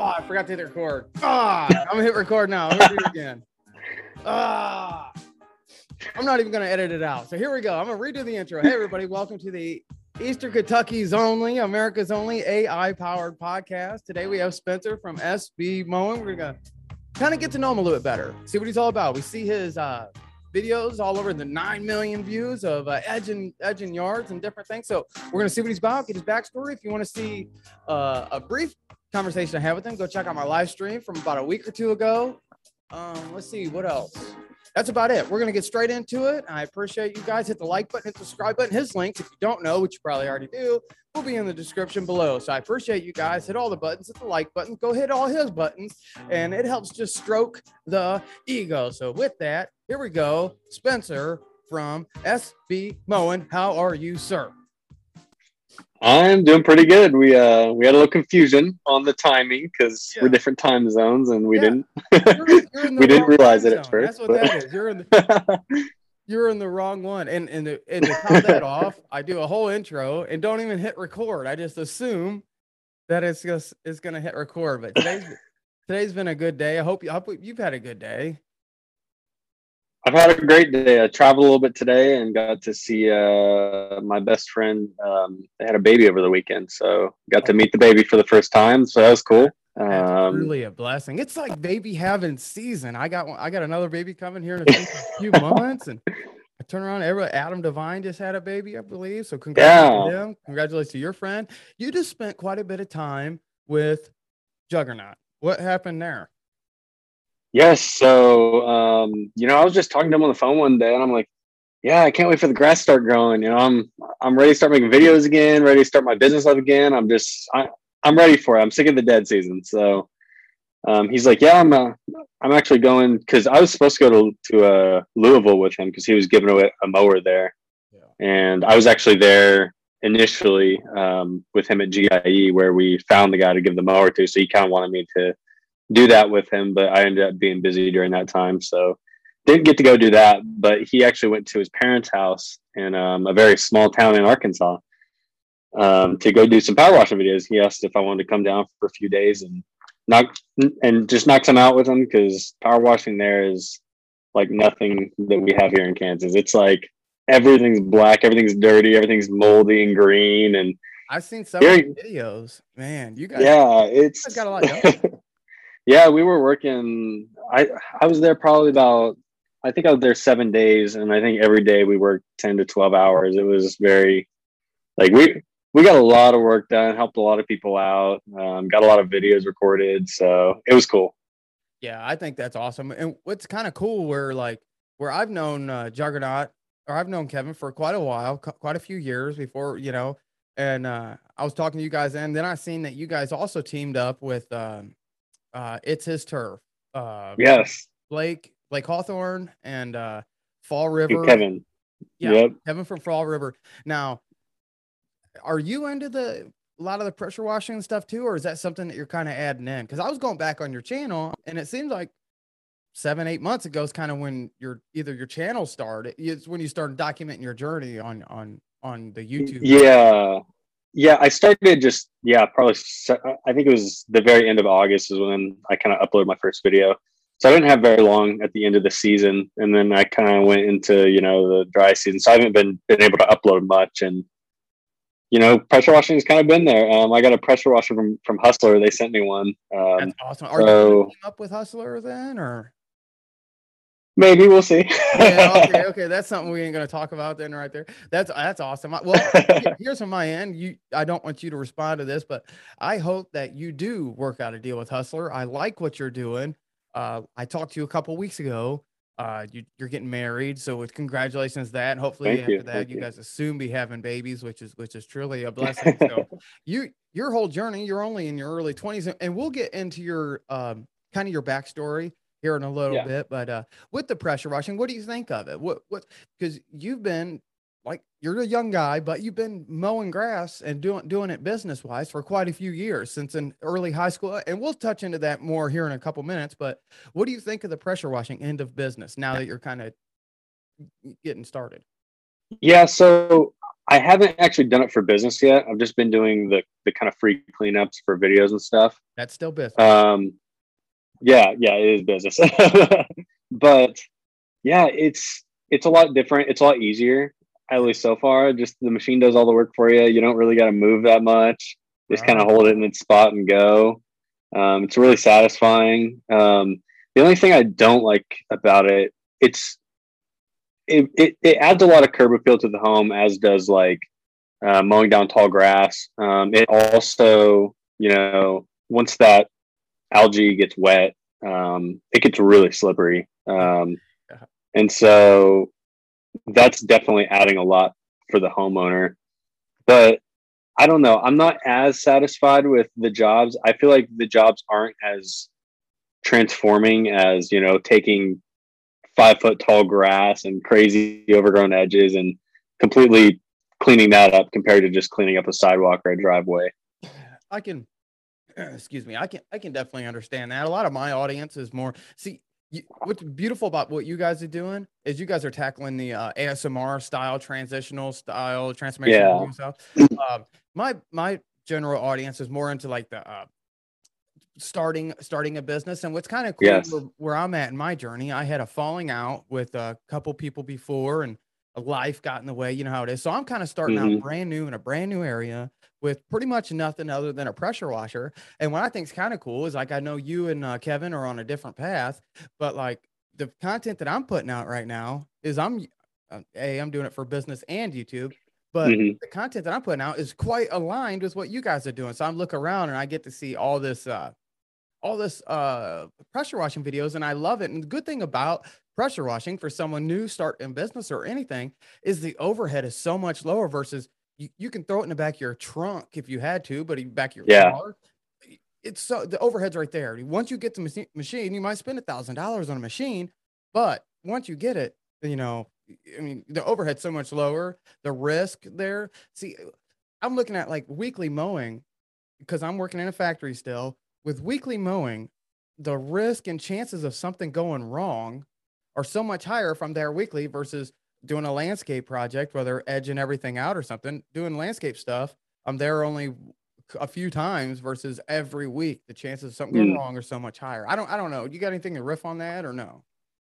Oh, I forgot to hit record. Ah, I'm gonna hit record now. I'm gonna do it again. Ah, I'm not even gonna edit it out. So here we go. I'm gonna redo the intro. Hey, everybody, welcome to the Eastern Kentucky's only, America's only AI powered podcast. Today we have Spencer from SB Mowing. We're gonna kind of get to know him a little bit better, see what he's all about. We see his uh, videos all over the 9 million views of uh, edging, edging yards and different things. So we're going to see what he's about, get his backstory. If you want to see uh, a brief conversation I had with him, go check out my live stream from about a week or two ago. Um, let's see what else. That's about it. We're to get straight into it. I appreciate you guys. Hit the like button, hit the subscribe button. His links, if you don't know, which you probably already do, will be in the description below. So I appreciate you guys. Hit all the buttons, hit the like button, go hit all his buttons, and it helps just stroke the ego. So with that, here we go. Spencer from SB Mowing. How are you, sir? I'm doing pretty good. We uh we had a little confusion on the timing because Yeah. we're different time zones and we Yeah. didn't You're- you're we didn't realize it at zone. first. That's what but- that is. You're in the you're in the wrong one. And and to, and to top that off, I do a whole intro and don't even hit record. I just assume that it's just it's gonna hit record. But today's today's been a good day. I hope you I hope you've had a good day. I've had a great day. I traveled a little bit today and got to see uh my best friend. Um, they had a baby over the weekend, so got to meet the baby for the first time. So that was cool. That's Um, really a blessing. It's like baby having season. I got one, I got another baby coming here in a few, months, and I turn around. Adam DeVine just had a baby, I believe. So congratulations to him. Congratulations to your friend. You just spent quite a bit of time with Juggernaut. What happened there? Yes. So, um, you know, I was just talking to him on the phone one day, and I'm like, "Yeah, I can't wait for the grass to start growing. You know, I'm I'm ready to start making videos again, ready to start my business life again. I'm just I, I'm ready for it. I'm sick of the dead season." So, um, he's like, "Yeah, I'm uh, I'm actually going because I was supposed to go to to uh, Louisville with him because he was giving away a mower there, Yeah. and I was actually there." initially um, with him at GIE where we found the guy to give the mower to so he kind of wanted me to do that with him, but I ended up being busy during that time. So didn't get to go do that. But he actually went to his parents' house in um, a very small town in Arkansas um, to go do some power washing videos. He asked if I wanted to come down for a few days and knock and just knock some out with him because power washing there is like nothing that we have here in Kansas. It's like everything's black, everything's dirty, everything's moldy and green, and I've seen some the videos. Man, you guys, yeah, it's guys got a lot. yeah, we were working. I I was there probably about. I think I was there seven days, and I think every day we worked ten to twelve hours. It was very, like we we got a lot of work done, helped a lot of people out, um, got a lot of videos recorded, so it was cool. Yeah, I think that's awesome. And what's kind of cool, where like where I've known uh, Juggernaut or I've known Kevin for quite a while, qu- quite a few years before, you know. And uh, I was talking to you guys, and then I seen that you guys also teamed up with um, uh, It's His Turf. Uh, Yes, Blake Blake Hawthorne and uh, Fall and River. Kevin. Yeah, Yep. Kevin from Fall River. Now, are you into the a lot of the pressure washing and stuff too, or is that something that you're kind of adding in? Because I was going back on your channel, and it seems like seven, eight months ago is kind of when your either your channel started. It's when you started documenting your journey on on on the YouTube. Yeah, yeah. I started just yeah, probably. I think it was the very end of August is when I kind of uploaded my first video. So I didn't have very long at the end of the season, and then I kind of went into you know the dry season. So I haven't been been able to upload much, and you know pressure washing has kind of been there. Um, I got a pressure washer from from Hustler. They sent me one. Um, That's awesome. Are you so- gonna up with Hustler then, or? Maybe we'll see. yeah, okay, okay. That's something we ain't gonna talk about then, right there. That's that's awesome. Well, here's from my end. You, I don't want you to respond to this, but I hope that you do work out a deal with Hustler. I like what you're doing. Uh, I talked to you a couple weeks ago. Uh, you, you're getting married, so with congratulations that. And hopefully Thank after you, that, thank you you. guys will soon be having babies, which is which is truly a blessing. So you your whole journey, you're only in your early 20s, and- and we'll get into your um kind of your backstory here in a little Yeah. bit. But uh, with the pressure washing, what do you think of it? What what because you've been like you're a young guy, but you've been mowing grass and doing doing it business wise for quite a few years since in early high school. And we'll touch into that more here in a couple minutes. But what do you think of the pressure washing end of business now that you're kind of getting started? Yeah, so I haven't actually done it for business yet. I've just been doing the the kind of free cleanups for videos and stuff. That's still business. Um, yeah, yeah, it is business, but yeah, it's it's a lot different. It's a lot easier, at least so far. Just the machine does all the work for you. You don't really got to move that much. Just kind of hold it in its spot and go. Um, it's really satisfying. Um, the only thing I don't like about it, it's it, it, it adds a lot of curb appeal to the home, as does like uh, mowing down tall grass. Um, it also, you know, once that algae gets wet, um, it gets really slippery. Um, and so that's definitely adding a lot for the homeowner. But I don't know. I'm not as satisfied with the jobs. I feel like the jobs aren't as transforming as, you know, taking five foot tall grass and crazy overgrown edges and completely cleaning that up compared to just cleaning up a sidewalk or a driveway. I can excuse me, I can I can definitely understand that. A lot of my audience is more see you, what's beautiful about what you guys are doing is you guys are tackling the uh, ASMR style, transitional style, transformation yeah. stuff. Uh, my my general audience is more into like the uh, starting starting a business and what's kind of cool yes. where, where, i'm at in my journey i had a falling out with a couple people before and life got in the way you know how it is so i'm kind of starting mm-hmm. out brand new in a brand new area with pretty much nothing other than a pressure washer and what i think is kind of cool is like i know you and uh, kevin are on a different path but like the content that i'm putting out right now is i'm uh, a i'm doing it for business and youtube but mm-hmm. the content that i'm putting out is quite aligned with what you guys are doing so i'm looking around and i get to see all this uh all this uh pressure washing videos and I love it. And the good thing about pressure washing for someone new starting business or anything is the overhead is so much lower versus you, you can throw it in the back of your trunk if you had to, but back of your yeah. car, it's so the overhead's right there. Once you get the machine, you might spend a thousand dollars on a machine, but once you get it, you know, I mean, the overhead's so much lower. The risk there. See, I'm looking at like weekly mowing because I'm working in a factory still with weekly mowing, the risk and chances of something going wrong are so much higher from there weekly versus doing a landscape project, whether edging everything out or something, doing landscape stuff. I'm there only a few times versus every week. The chances of something going mm. wrong are so much higher. I don't, I don't know. You got anything to riff on that or no?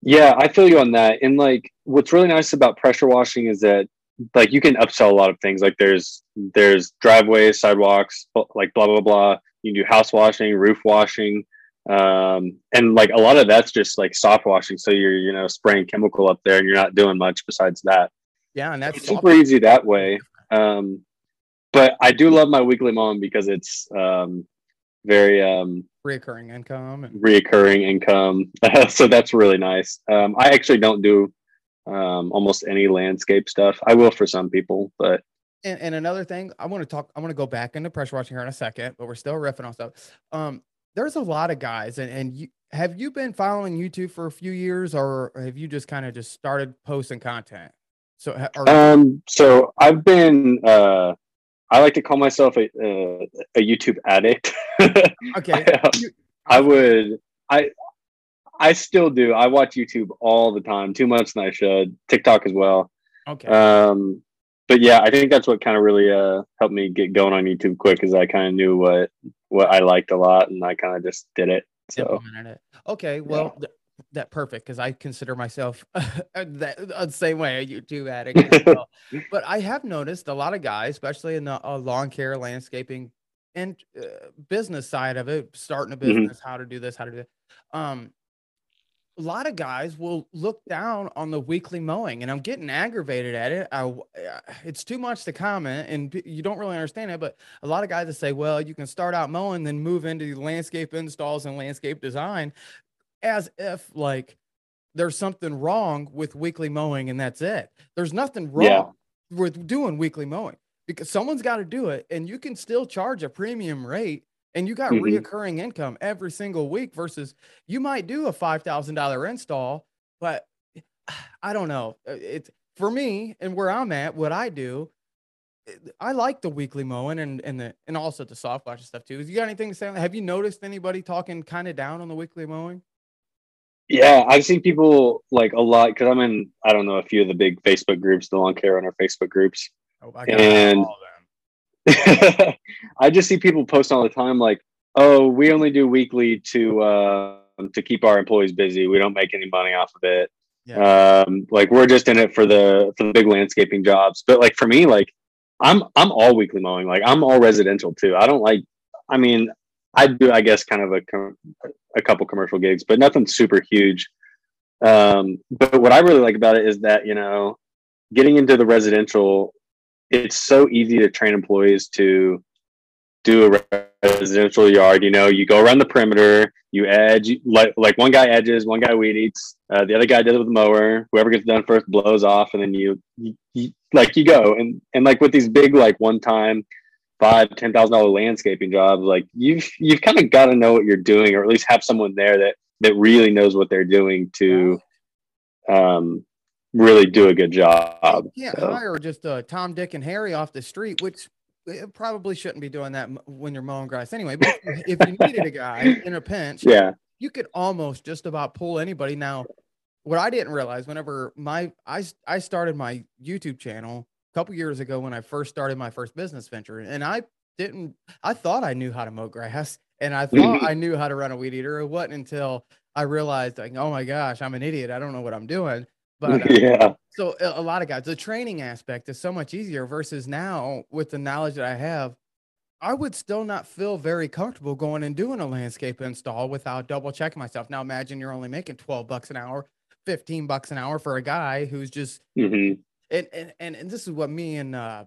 Yeah, I feel you on that. And like, what's really nice about pressure washing is that like you can upsell a lot of things. Like there's there's driveways, sidewalks, like blah blah blah. You can do house washing, roof washing, um, and like a lot of that's just like soft washing. So you're you know spraying chemical up there, and you're not doing much besides that. Yeah, and that's super easy that way. Um, but I do love my weekly mowing because it's um, very um, reoccurring income. And- reoccurring income. so that's really nice. Um, I actually don't do um, almost any landscape stuff. I will for some people, but and, and another thing, I want to talk. I want to go back into pressure washing here in a second, but we're still riffing on stuff. Um, there's a lot of guys, and and you have you been following YouTube for a few years, or have you just kind of just started posting content? So, or- um, so I've been. Uh, I like to call myself a uh, a YouTube addict. okay. I, um, I would. I I still do. I watch YouTube all the time, too much than I should. TikTok as well. Okay. Um, but yeah, I think that's what kind of really uh, helped me get going on YouTube quick, is I kind of knew what what I liked a lot, and I kind of just did it. So it. okay, well, yeah. th- that perfect because I consider myself that the same way a YouTube addict. Well. but I have noticed a lot of guys, especially in the uh, lawn care, landscaping, and uh, business side of it, starting a mm-hmm. business, mm-hmm. how to do this, how to do it. Um, a lot of guys will look down on the weekly mowing and i'm getting aggravated at it I, uh, it's too much to comment and you don't really understand it but a lot of guys that say well you can start out mowing then move into landscape installs and landscape design as if like there's something wrong with weekly mowing and that's it there's nothing wrong yeah. with doing weekly mowing because someone's got to do it and you can still charge a premium rate and you got mm-hmm. reoccurring income every single week versus you might do a $5,000 install, but I don't know. Uh, it's for me and where I'm at, what I do, eh, I like the weekly mowing and, and the, and also the soft wash and stuff too. Is You got anything to say? Have you noticed anybody talking kind of down on the weekly mowing? Yeah, I've seen people like a lot because I'm in, I don't know, a few of the big Facebook groups, the lawn care on our Facebook groups. Oh, And- all of them. I just see people post all the time like, "Oh, we only do weekly to uh, to keep our employees busy. We don't make any money off of it. Yeah. Um, like we're just in it for the for the big landscaping jobs." But like for me, like I'm I'm all weekly mowing. Like I'm all residential too. I don't like. I mean, I do I guess kind of a com- a couple commercial gigs, but nothing super huge. Um, but what I really like about it is that you know, getting into the residential it's so easy to train employees to do a residential yard. You know, you go around the perimeter, you edge, like like one guy edges, one guy weed eats, uh, the other guy does it with the mower. Whoever gets done first blows off, and then you, you, you like you go and and like with these big like one time five ten thousand dollar landscaping jobs, like you've you've kind of got to know what you're doing, or at least have someone there that that really knows what they're doing to um really do a good job. You can't So- hire just uh, Tom, Dick, and Harry off the street, which Eh, probably shouldn't be doing that when you're mowing grass anyway. But if you- needed a guy in a pinch, Yeah. you could almost just about pull anybody. Now, what I didn't realize whenever my I I started my YouTube channel a couple years ago when I first started my first business venture, and I didn't I thought I knew how to mow grass and I thought mm-hmm. I knew how to run a weed eater. It wasn't until I realized like, oh my gosh, I'm an idiot. I don't know what I'm doing. But uh, yeah. so a, lot of guys, the training aspect is so much easier versus now with the knowledge that I have, I would still not feel very comfortable going and doing a landscape install without double checking myself. Now imagine you're only making 12 bucks an hour, 15 bucks an hour for a guy who's just hmm and and and, and this is what me and uh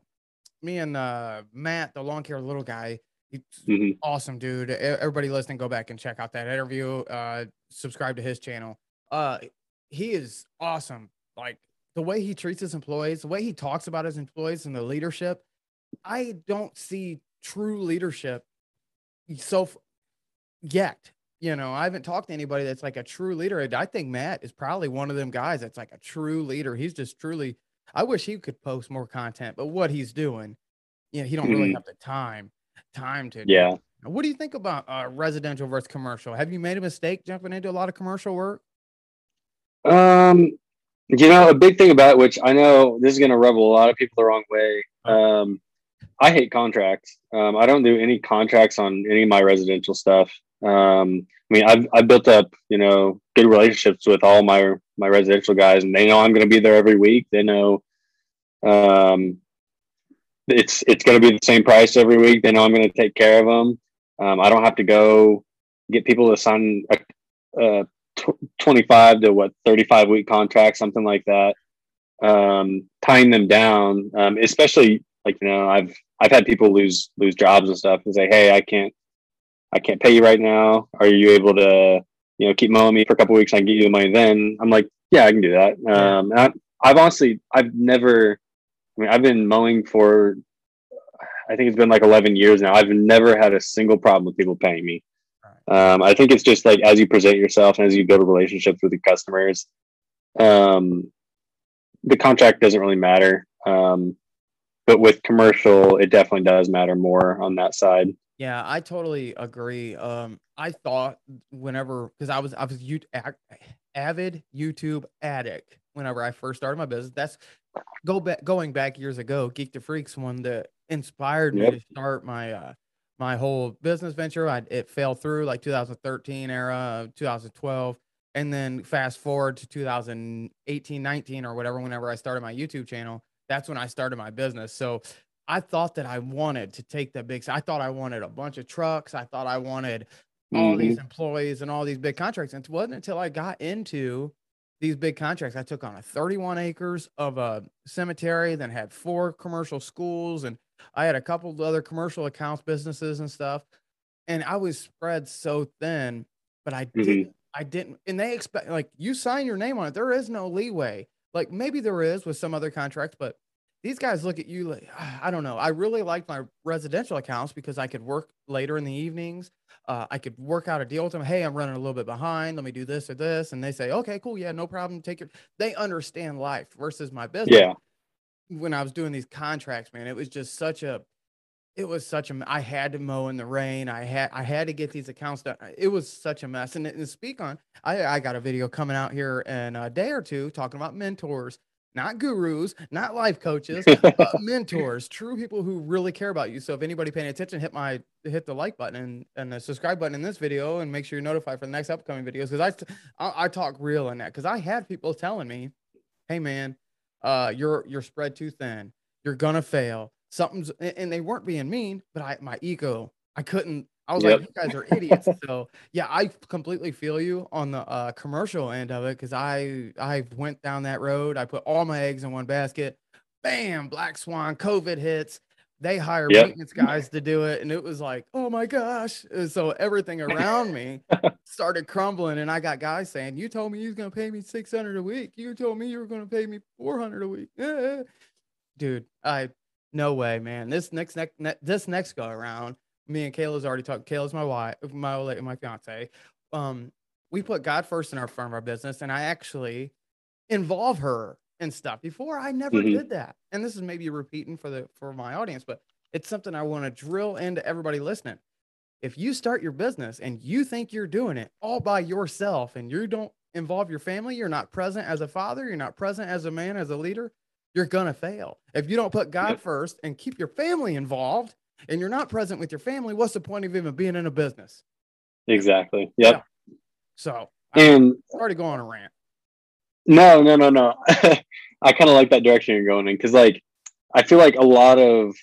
me and uh Matt, the lawn care little guy, he's hmm awesome dude. Everybody listening, go back and check out that interview. Uh, subscribe to his channel. Uh, he is awesome. Like the way he treats his employees, the way he talks about his employees, and the leadership. I don't see true leadership so yet. You know, I haven't talked to anybody that's like a true leader. I think Matt is probably one of them guys that's like a true leader. He's just truly. I wish he could post more content, but what he's doing, you know, he don't really Mhm. have the time time to. Yeah. What do you think about uh, residential versus commercial? Have you made a mistake jumping into a lot of commercial work? Um, you know, a big thing about which I know this is going to rub a lot of people the wrong way. Um, I hate contracts. Um, I don't do any contracts on any of my residential stuff. Um, I mean, I've I've built up, you know, good relationships with all my my residential guys, and they know I'm going to be there every week. They know, um, it's it's going to be the same price every week. They know I'm going to take care of them. Um, I don't have to go get people to sign a, a tw- 25 to what 35 week contract, something like that. Um, tying them down, um, especially like you know, I've I've had people lose lose jobs and stuff and say, hey, I can't I can't pay you right now. Are you able to you know keep mowing me for a couple weeks? I can get you the money then. I'm like, yeah, I can do that. Um, I, I've honestly I've never. I mean, I've been mowing for I think it's been like 11 years now. I've never had a single problem with people paying me. Um, I think it's just like as you present yourself and as you build relationships with your customers, um, the contract doesn't really matter. Um, but with commercial, it definitely does matter more on that side. Yeah, I totally agree. Um, I thought whenever because I was I was you avid YouTube addict whenever I first started my business. That's go back going back years ago. Geek to Freaks one that inspired me Yep. to start my uh my whole business venture. I it fell through like 2013 era, 2012, and then fast forward to 2018, 19 or whatever. Whenever I started my YouTube channel, that's when I started my business. So I thought that I wanted to take the big. I thought I wanted a bunch of trucks. I thought I wanted all these mm-hmm. employees and all these big contracts. And it wasn't until I got into these big contracts. I took on a 31 acres of a cemetery, then had four commercial schools, and I had a couple of other commercial accounts, businesses, and stuff. And I was spread so thin, but I Mhm. didn't. I didn't. And they expect like you sign your name on it. There is no leeway. Like maybe there is with some other contracts, but these guys look at you like I don't know. I really like my residential accounts because I could work later in the evenings. Uh, I could work out a deal with them. Hey, I'm running a little bit behind. Let me do this or this, and they say, okay, cool, yeah, no problem. Take it. They understand life versus my business. Yeah. When I was doing these contracts, man, it was just such a. It was such a. I had to mow in the rain. I had. I had to get these accounts done. It was such a mess. And, and speak on. I I got a video coming out here in a day or two talking about mentors not gurus, not life coaches, but mentors, true people who really care about you. So if anybody paying attention, hit my hit the like button and, and the subscribe button in this video and make sure you're notified for the next upcoming videos because I, I I talk real in that because I had people telling me, hey man, uh you're you're spread too thin, you're gonna fail. Something's and they weren't being mean, but I my ego, I couldn't I was yep. like, you guys are idiots. so yeah, I completely feel you on the uh, commercial end of it because I I went down that road. I put all my eggs in one basket. Bam, Black Swan, COVID hits. They hire yep. maintenance guys to do it, and it was like, oh my gosh! And so everything around me started crumbling, and I got guys saying, "You told me you was gonna pay me six hundred a week. You told me you were gonna pay me four hundred a week." Eh, eh, eh. Dude, I no way, man. This next next this next go around, me and Kayla's already talked. Kayla's my wife, my my fiance. Um, we put God first in our firm, our business, and I actually involve her in stuff. Before I never mm-hmm. did that, and this is maybe repeating for the for my audience, but it's something I want to drill into everybody listening. If you start your business and you think you're doing it all by yourself, and you don't involve your family, you're not present as a father, you're not present as a man, as a leader, you're gonna fail. If you don't put God yep. first and keep your family involved, and you're not present with your family, what's the point of even being in a business? Exactly. Yep. Yeah. So and I already go on a rant. No, no, no, no. I kind of like that direction you're going in because, like, I feel like a lot of,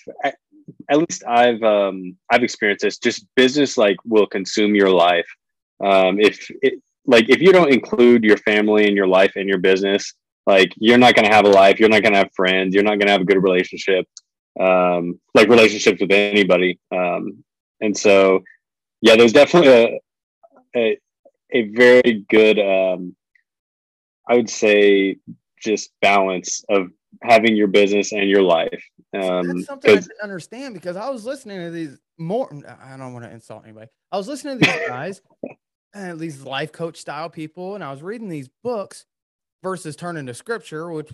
at least I've um I've experienced this. Just business like will consume your life. Um, if it, like if you don't include your family and your life in your business, like you're not gonna have a life. You're not gonna have friends. You're not gonna have a good relationship um, like relationships with anybody. Um, and so, yeah, there's definitely a, a, a very good, um, I would say, just balance of having your business and your life. Um, That's something I didn't understand because I was listening to these more. I don't want to insult anybody. I was listening to these guys and these life coach style people, and I was reading these books versus turning to scripture, which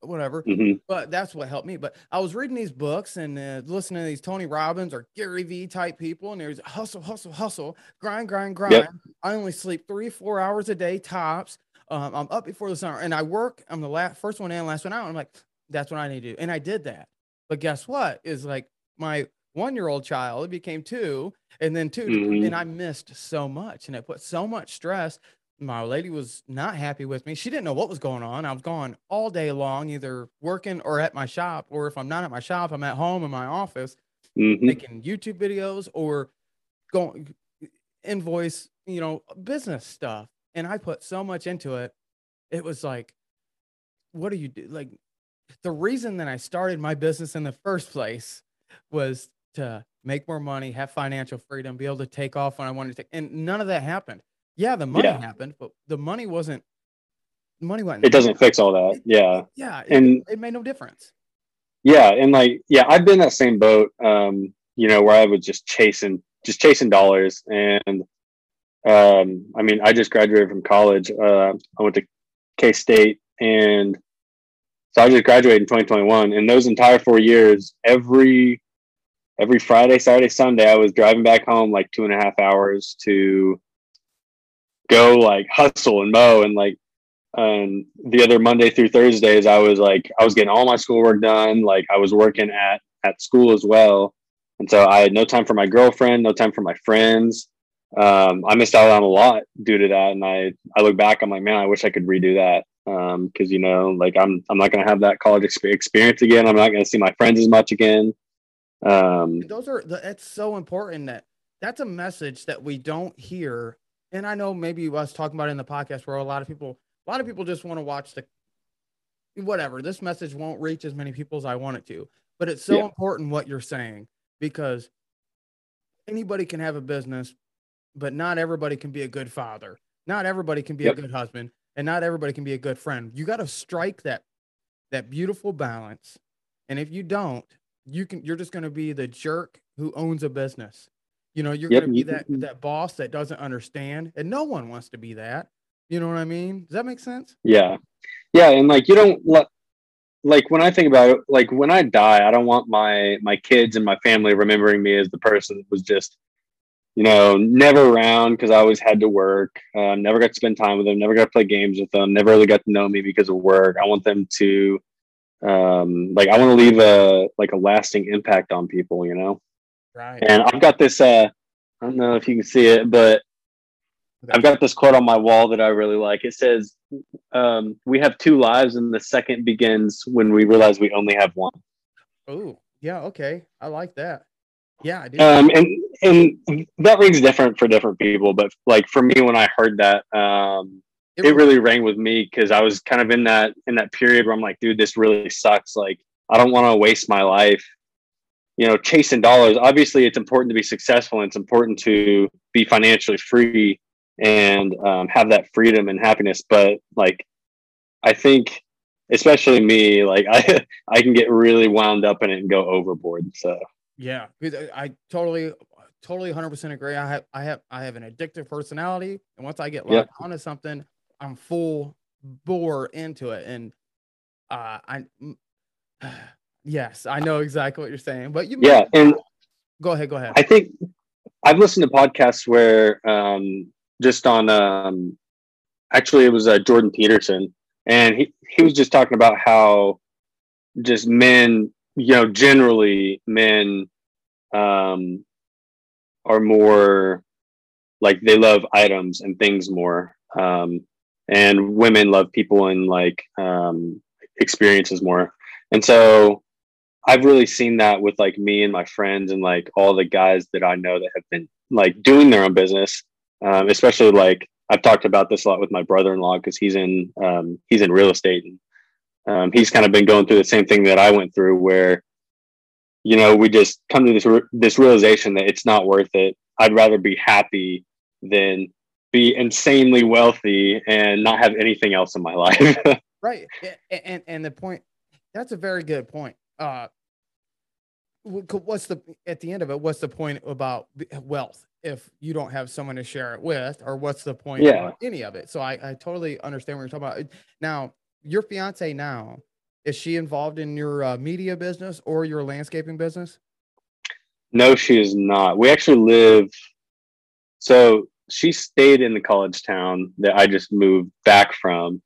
whatever. Mm-hmm. But that's what helped me. But I was reading these books and uh, listening to these Tony Robbins or Gary Vee type people, and there's hustle, hustle, hustle, grind, grind, grind. Yep. I only sleep three, four hours a day tops. Um, I'm up before the sun, and I work. I'm the last, first one in, last one out. I'm like, that's what I need to do, and I did that. But guess what? Is like my one year old child It became two, and then 2 mm-hmm. and I missed so much, and it put so much stress my lady was not happy with me. She didn't know what was going on. I was gone all day long, either working or at my shop, or if I'm not at my shop, I'm at home in my office mm-hmm. making YouTube videos or going invoice, you know, business stuff. And I put so much into it. It was like, what do you do? Like the reason that I started my business in the first place was to make more money, have financial freedom, be able to take off when I wanted to take, and none of that happened. Yeah, the money yeah. happened, but the money wasn't. The money went. It doesn't fix all that. Yeah. Yeah, it, and it made no difference. Yeah, and like yeah, I've been that same boat. Um, you know, where I was just chasing, just chasing dollars, and um, I mean, I just graduated from college. Uh, I went to K State, and so I just graduated in 2021. And those entire four years, every every Friday, Saturday, Sunday, I was driving back home like two and a half hours to go like hustle and mow and like um the other Monday through Thursdays I was like I was getting all my schoolwork done like I was working at at school as well and so I had no time for my girlfriend no time for my friends um I missed out on a lot due to that. And I I look back I'm like man I wish I could redo that. Um because you know like I'm I'm not gonna have that college experience again. I'm not gonna see my friends as much again. Um those are the, it's so important that that's a message that we don't hear. And I know maybe us talking about it in the podcast where a lot of people, a lot of people just want to watch the whatever. This message won't reach as many people as I want it to, but it's so yeah. important what you're saying because anybody can have a business, but not everybody can be a good father. Not everybody can be yep. a good husband, and not everybody can be a good friend. You got to strike that that beautiful balance. And if you don't, you can you're just going to be the jerk who owns a business. You know, you're yep. going to be that that boss that doesn't understand, and no one wants to be that. You know what I mean? Does that make sense? Yeah, yeah, and like you don't let like when I think about it, like when I die, I don't want my my kids and my family remembering me as the person that was just you know, never around because I always had to work. Uh, never got to spend time with them. Never got to play games with them. Never really got to know me because of work. I want them to, um, like, I want to leave a like a lasting impact on people. You know. Right. And I've got this. Uh, I don't know if you can see it, but I've got this quote on my wall that I really like. It says, um, "We have two lives, and the second begins when we realize we only have one." Oh, yeah. Okay. I like that. Yeah, I do. Um, and and that rings different for different people, but like for me, when I heard that, um, it, it really rang with me because I was kind of in that in that period where I'm like, dude, this really sucks. Like, I don't want to waste my life, you know, chasing dollars. Obviously, it's important to be successful, and it's important to be financially free and um, have that freedom and happiness. But like, I think, especially me, like I I can get really wound up in it and go overboard. So yeah, I, I totally totally 100% agree. I have I have I have an addictive personality, and once I get locked yep. onto something, I'm full bore into it, and uh, I. Yes, I know exactly what you're saying, but you yeah, and go ahead, go ahead. I think I've listened to podcasts where um, just on um, actually it was uh, Jordan Peterson, and he he was just talking about how just men, you know, generally men um, are more like they love items and things more, um, and women love people and like um, experiences more, and so. I've really seen that with like me and my friends and like all the guys that I know that have been like doing their own business um, especially like I've talked about this a lot with my brother-in-law because he's in um, he's in real estate and um, he's kind of been going through the same thing that I went through where you know we just come to this re- this realization that it's not worth it. I'd rather be happy than be insanely wealthy and not have anything else in my life. right, and and the point that's a very good point. Uh, what's the at the end of it? What's the point about wealth? if you don't have someone to share it with, or what's the point yeah. of any of it? So I, I totally understand what you're talking about. Now, your fiance now, is she involved in your uh, media business or your landscaping business? No, she is not. We actually live. So she stayed in the college town that I just moved back from.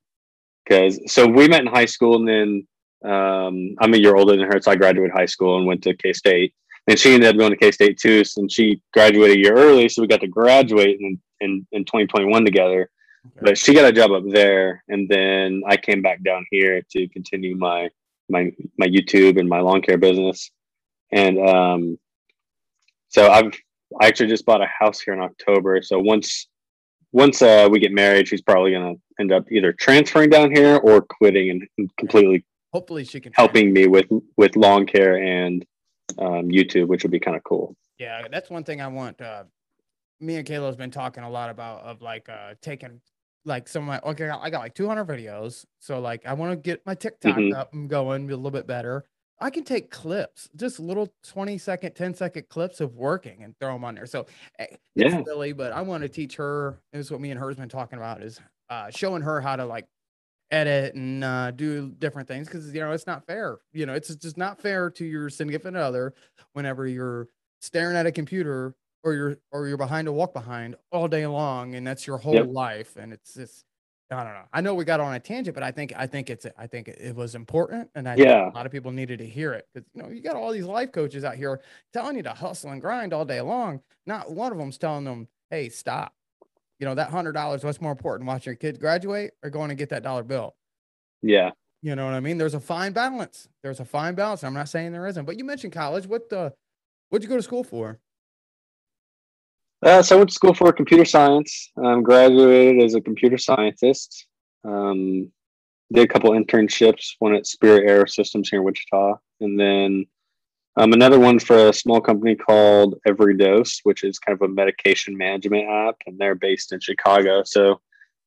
Because so we met in high school, and then um, I'm a year older than her, so I graduated high school and went to K State and she ended up going to K State too. And she graduated a year early, so we got to graduate in in, in 2021 together. Okay. But she got a job up there, and then I came back down here to continue my my my YouTube and my lawn care business. And um, so I've I actually just bought a house here in October. So once once uh, we get married, she's probably gonna end up either transferring down here or quitting and, and completely. Hopefully, she can helping me with with lawn care and um, YouTube, which would be kind of cool. Yeah, that's one thing I want. Uh, me and Kayla's been talking a lot about of like uh, taking like some of my okay, I got like 200 videos, so like I want to get my TikTok mm-hmm. up and going a little bit better. I can take clips, just little 20 second, 10 second clips of working and throw them on there. So eh, it's yeah. silly, but I want to teach her. This is what me and her's been talking about is uh, showing her how to like edit and uh, do different things because you know it's not fair. You know, it's just not fair to your significant other whenever you're staring at a computer or you're or you're behind a walk behind all day long, and that's your whole yep. life. And it's just I don't know. I know we got on a tangent, but I think I think it's I think it was important, and I yeah. a lot of people needed to hear it because you know you got all these life coaches out here telling you to hustle and grind all day long. Not one of them's telling them, "Hey, stop." you know, that hundred dollars, what's more important, watching your kids graduate or going to get that dollar bill? Yeah. You know what I mean? There's a fine balance. There's a fine balance. I'm not saying there isn't, but you mentioned college. What the what'd you go to school for? Uh, so I went to school for computer science. Um, graduated as a computer scientist. Um, did a couple internships, one at Spirit AeroSystems here in Wichita, and then um, another one for a small company called EveryDose, which is kind of a medication management app, and they're based in Chicago. So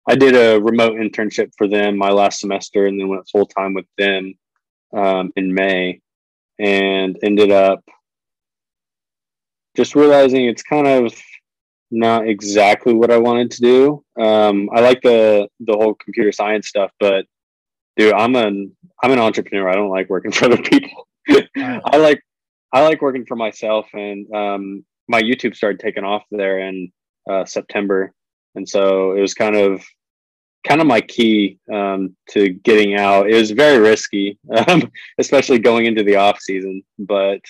I did a remote internship for them my last semester, and then went full time with them um, in May, and ended up just realizing it's kind of not exactly what I wanted to do. Um, I like the the whole computer science stuff, but dude, I'm an I'm an entrepreneur. I don't like working for other people. I like I like working for myself, and um, my YouTube started taking off there in uh, September, and so it was kind of kind of my key um, to getting out. It was very risky, um, especially going into the off season. But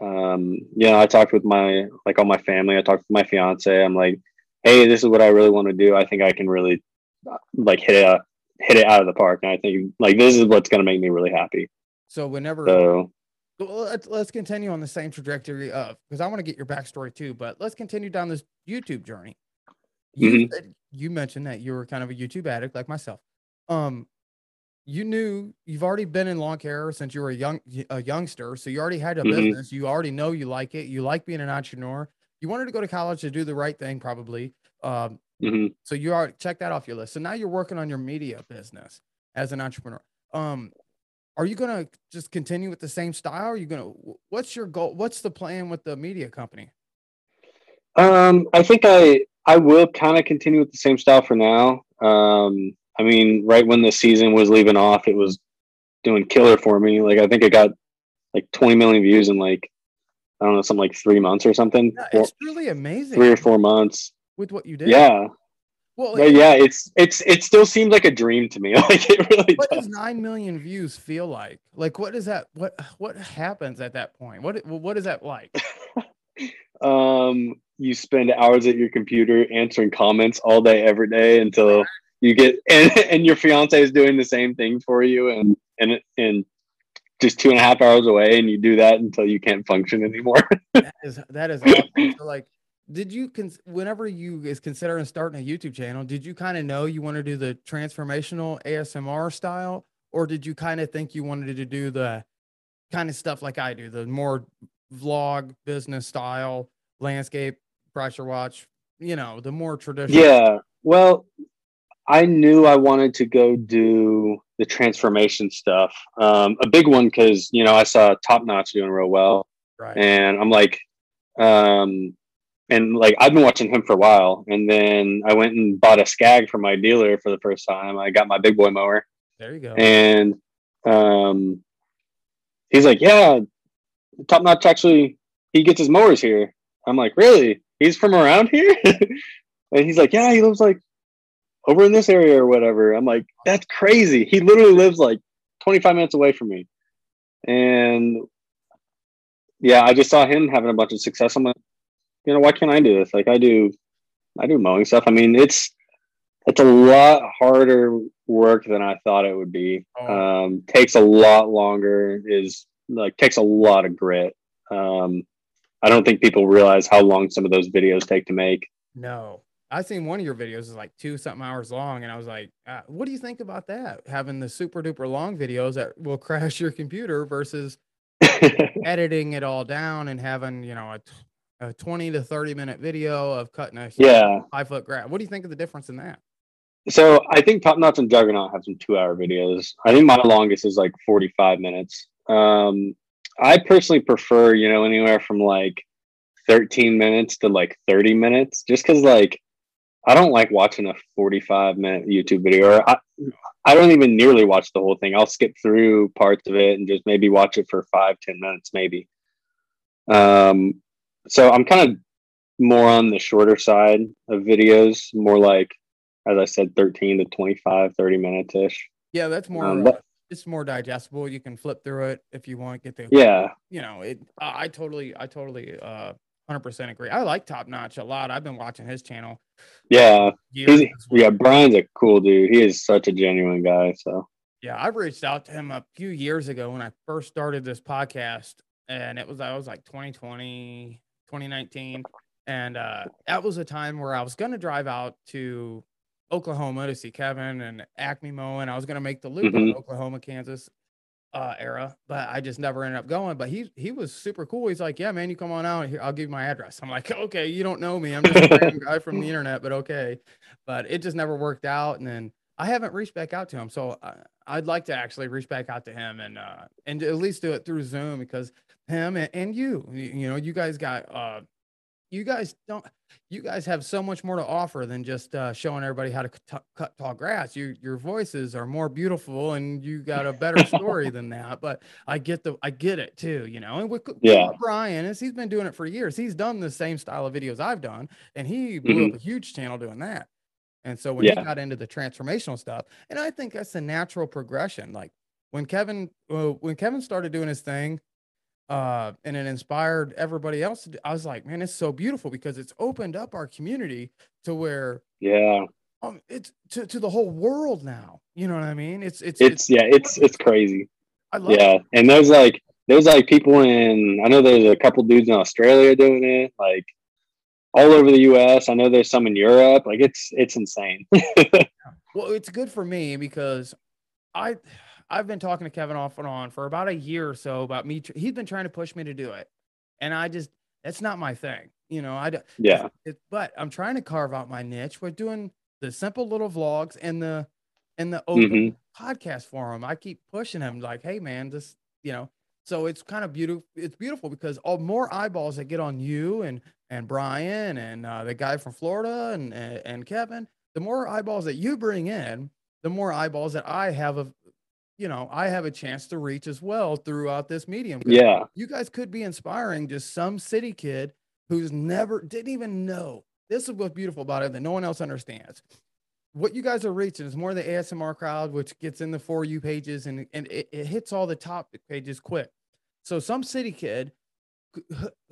um, you know, I talked with my like all my family. I talked with my fiance. I'm like, hey, this is what I really want to do. I think I can really like hit it out, hit it out of the park. And I think like this is what's going to make me really happy. So whenever So let's, let's continue on the same trajectory of because I want to get your backstory too, but let's continue down this YouTube journey. You Mhm. you mentioned that you were kind of a YouTube addict like myself. Um, you knew you've already been in lawn care since you were a young a youngster, so you already had a Mhm. business. You already know you like it. You like being an entrepreneur. You wanted to go to college to do the right thing, probably. Um, mhm. so you are check that off your list. So now you're working on your media business as an entrepreneur. Um, are you gonna just continue with the same style? Are you gonna what's your goal? What's the plan with the media company? Um, I think I I will kind of continue with the same style for now. Um, I mean, right when the season was leaving off, it was doing killer for me. Like I think it got like 20 million views in like I don't know, something like three months or something. Four- it's really amazing three or four months. with what you did. Yeah. Well, But yeah, it's it's it still seems like a dream to me. Like it really what does. does nine million views feel like? Like, what is that? What what happens at that point? What what is that like? um you spend hours at your computer answering comments all day every day until you get and, and your fiance is doing the same thing for you and and and just two and a half hours away and you do that until you can't function anymore That is that is awesome. so like. Did you cons- whenever you is considering starting a YouTube channel, did you kind of know you want to do the transformational ASMR style, or did you kind of think you wanted to do the kind of stuff like I do, the more vlog business style, landscape, pressure watch, you know, the more traditional. yeah well i knew i wanted to go do the transformation stuff um a big one because you know i saw top notch doing real well Right. and I'm like, um, and like I've been watching him for a while, and then I went and bought a Skag for my dealer for the first time. I got my big boy mower, there you go. and um, he's like, "Yeah, Top Notch actually he gets his mowers here." I'm like, "Really? He's from around here?" and he's like, "Yeah, he lives like over in this area or whatever." I'm like, "That's crazy. He literally lives like 25 minutes away from me." And yeah, I just saw him having a bunch of success. I'm like, you know, why can't I do this? Like I do, I do mowing stuff. I mean, it's it's a lot harder work than I thought it would be. Oh. Um, takes a lot longer. Is like takes a lot of grit. Um, I don't think people realize how long some of those videos take to make. No, I seen one of your videos is like two something hours long, and I was like, uh, "What do you think about that? Having the super duper long videos that will crash your computer versus editing it all down and having you know a, t- a twenty to thirty minute video of cutting a yeah. five foot grass. What do you think of the difference in that? So I think Top Notch and Juggernaut have some two hour videos. I think my longest is like 45 minutes. Um, I personally prefer, you know, anywhere from like 13 minutes to like 30 minutes, just because like I don't like watching a 45 minute YouTube video. Or I, I don't even nearly watch the whole thing. I'll skip through parts of it and just maybe watch it for five, 10 minutes, maybe. Um, so I'm kind of more on the shorter side of videos, more like as I said, 13 to 25, 30 minutes ish. Yeah, that's more. Um, uh, but- it's more digestible. You can flip through it if you want. Get the Yeah. you know it. I, I totally, I totally, uh, hundred percent agree. I like Top Notch a lot. I've been watching his channel. Yeah. He's, well. yeah. Brian's a cool dude. He is such a genuine guy. So, Yeah, I've reached out to him a few years ago when I first started this podcast, and it was I was like 2020, 2019, and uh, that was a time where I was going to drive out to Oklahoma to see Kevin and Acme mowing. I was going to make the loop Mhm. Oklahoma, Kansas uh, era, but I just never ended up going. But he he was super cool. He's like, "Yeah, man, you come on out here. I'll give you my address." I'm like, "Okay, you don't know me. I'm just a random guy from the internet, but okay." But it just never worked out, and then I haven't reached back out to him. So uh, I'd like to actually reach back out to him and uh, and at least do it through Zoom because him and, and you, you, you know, you guys got uh, you guys don't you guys have so much more to offer than just uh, showing everybody how to cut, cut tall grass. You, your voices are more beautiful, and you got a better story than that. But I get the, I get it too, you know. And with, yeah, Brian is he's been doing it for years. He's done the same style of videos I've done, and he blew mm-hmm. up a huge channel doing that. And so when yeah. he got into the transformational stuff, and I think that's a natural progression. Like when Kevin, uh, when Kevin started doing his thing, uh, and it inspired everybody else. To, I was like, man, it's so beautiful because it's opened up our community to where, yeah, um, it's to, to the whole world now. You know what I mean? It's it's it's, it's yeah, it's it's crazy. I love yeah, it. and there's like there's like people in I know there's a couple dudes in Australia doing it, like all over the U.S. I know there's some in Europe. Like it's it's insane. well, it's good for me because I I've been talking to Kevin off and on for about a year or so about me. He's been trying to push me to do it, and I just that's not my thing. You know, I yeah. It, but I'm trying to carve out my niche. We're doing the simple little vlogs and the and the open mm-hmm. podcast forum. I keep pushing him like, hey man, just you know. So it's kind of beautiful. It's beautiful because all more eyeballs that get on you and and Brian and uh, the guy from Florida and, and and Kevin. The more eyeballs that you bring in, the more eyeballs that I have of you know, I have a chance to reach as well throughout this medium. Yeah. You guys could be inspiring just some city kid who's never didn't even know. This is what's beautiful about it that no one else understands. What you guys are reaching is more the ASMR crowd, which gets in the for you pages and, and it, it hits all the top pages quick. So some city kid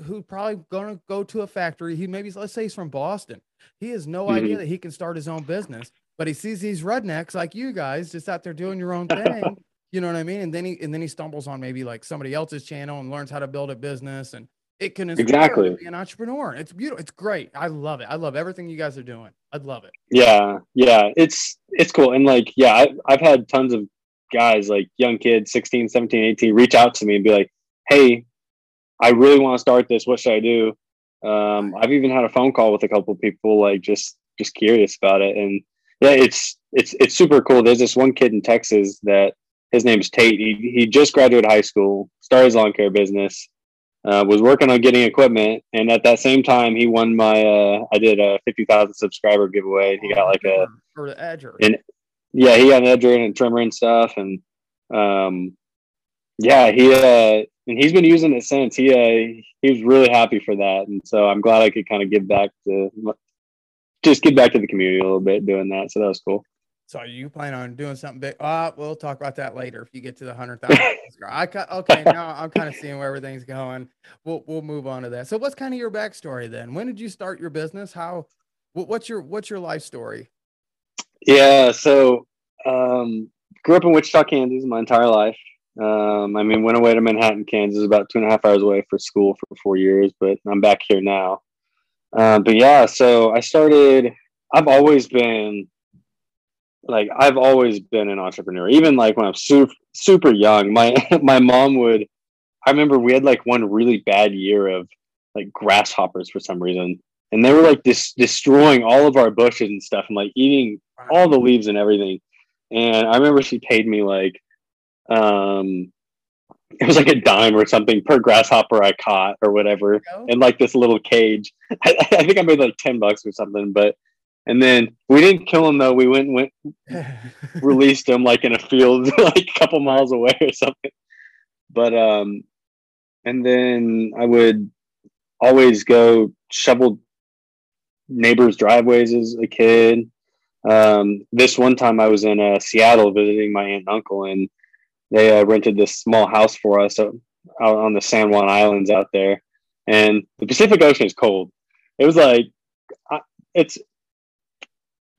who probably going to go to a factory, he maybe let's say he's from Boston. He has no mm-hmm. idea that he can start his own business but he sees these rednecks like you guys just out there doing your own thing. you know what I mean? And then he and then he stumbles on maybe like somebody else's channel and learns how to build a business and it can exactly be an entrepreneur. It's beautiful. It's great. I love it. I love everything you guys are doing. I'd love it. Yeah, yeah. It's it's cool. And like, yeah, I, I've had tons of guys like young kids, 16, 17, 18, reach out to me and be like, hey, I really want to start this. What should I do? Um, I've even had a phone call with a couple people like just just curious about it. And yeah, it's it's it's super cool. There's this one kid in Texas that his name's Tate. He he just graduated high school, started his lawn care business, uh, was working on getting equipment, and at that same time, he won my. Uh, I did a fifty thousand subscriber giveaway. He got like a for the edger. And yeah, he got an edger and a trimmer and stuff, and um, yeah, he uh, and he's been using it since. He uh, he was really happy for that, and so I'm glad I could kind of give back to just get back to the community a little bit doing that. So that was cool. So you plan on doing something big? Uh, we'll talk about that later if you get to the hundred thousand. I okay. Now I'm kind of seeing where everything's going. We'll we'll move on to that. So what's kind of your backstory then? When did you start your business? How? What's your what's your life story? Yeah. So um, grew up in Wichita, Kansas, my entire life. Um, I mean, went away to Manhattan, Kansas, about two and a half hours away for school for four years, but I'm back here now. Um, but yeah, so I started. I've always been like I've always been an entrepreneur. Even like when I'm super super young, my my mom would. I remember we had like one really bad year of like grasshoppers for some reason, and they were like dis- destroying all of our bushes and stuff, and like eating all the leaves and everything. And I remember she paid me like um it was like a dime or something per grasshopper I caught or whatever in like this little cage. I, I, think I made like 10 bucks or something, but and then we didn't kill him though. We went and went released him like in a field like a couple miles away or something. But um and then I would always go shovel neighbors' driveways as a kid. Um, this one time I was in uh, Seattle visiting my aunt and uncle, and they uh, rented this small house for us out on the San Juan Islands out there, and the Pacific Ocean is cold. It was like it's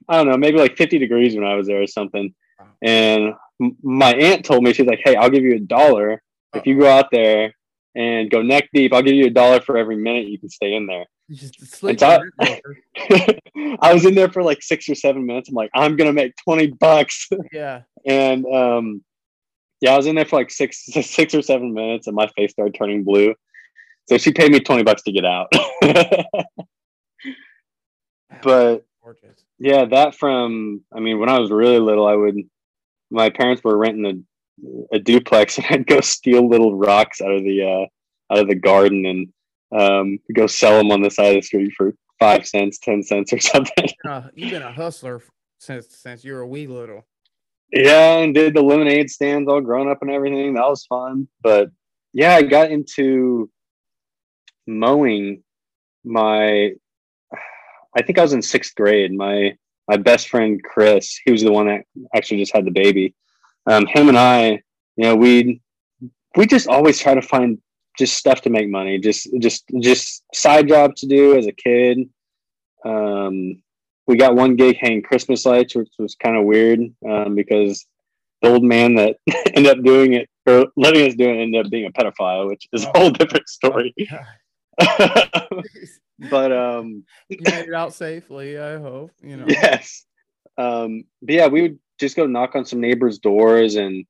I don't know, maybe like 50 degrees when I was there or something. And my aunt told me she's like, "Hey, I'll give you a dollar if you go out there and go neck deep. I'll give you a dollar for every minute you can stay in there." So I, I was in there for like six or seven minutes. I'm like, I'm gonna make 20 bucks. Yeah. and um, yeah, I was in there for like six six or seven minutes, and my face started turning blue. So she paid me twenty bucks to get out. but yeah, that from I mean, when I was really little, I would my parents were renting a a duplex, and I'd go steal little rocks out of the uh, out of the garden and um, go sell them on the side of the street for five cents, ten cents, or something. Uh, you've been a hustler since since you were a wee little. Yeah, and did the lemonade stands all grown up and everything. That was fun. But yeah, I got into mowing my I think I was in sixth grade. My my best friend Chris, he was the one that actually just had the baby. Um, him and I, you know, we we just always try to find just stuff to make money, just just just side jobs to do as a kid. Um, we got one gig hanging Christmas lights, which was kind of weird um, because the old man that ended up doing it or letting us do it ended up being a pedophile, which is a whole different story. but um, you made it out safely. I hope you know. Yes. Um, but yeah, we would just go knock on some neighbors' doors, and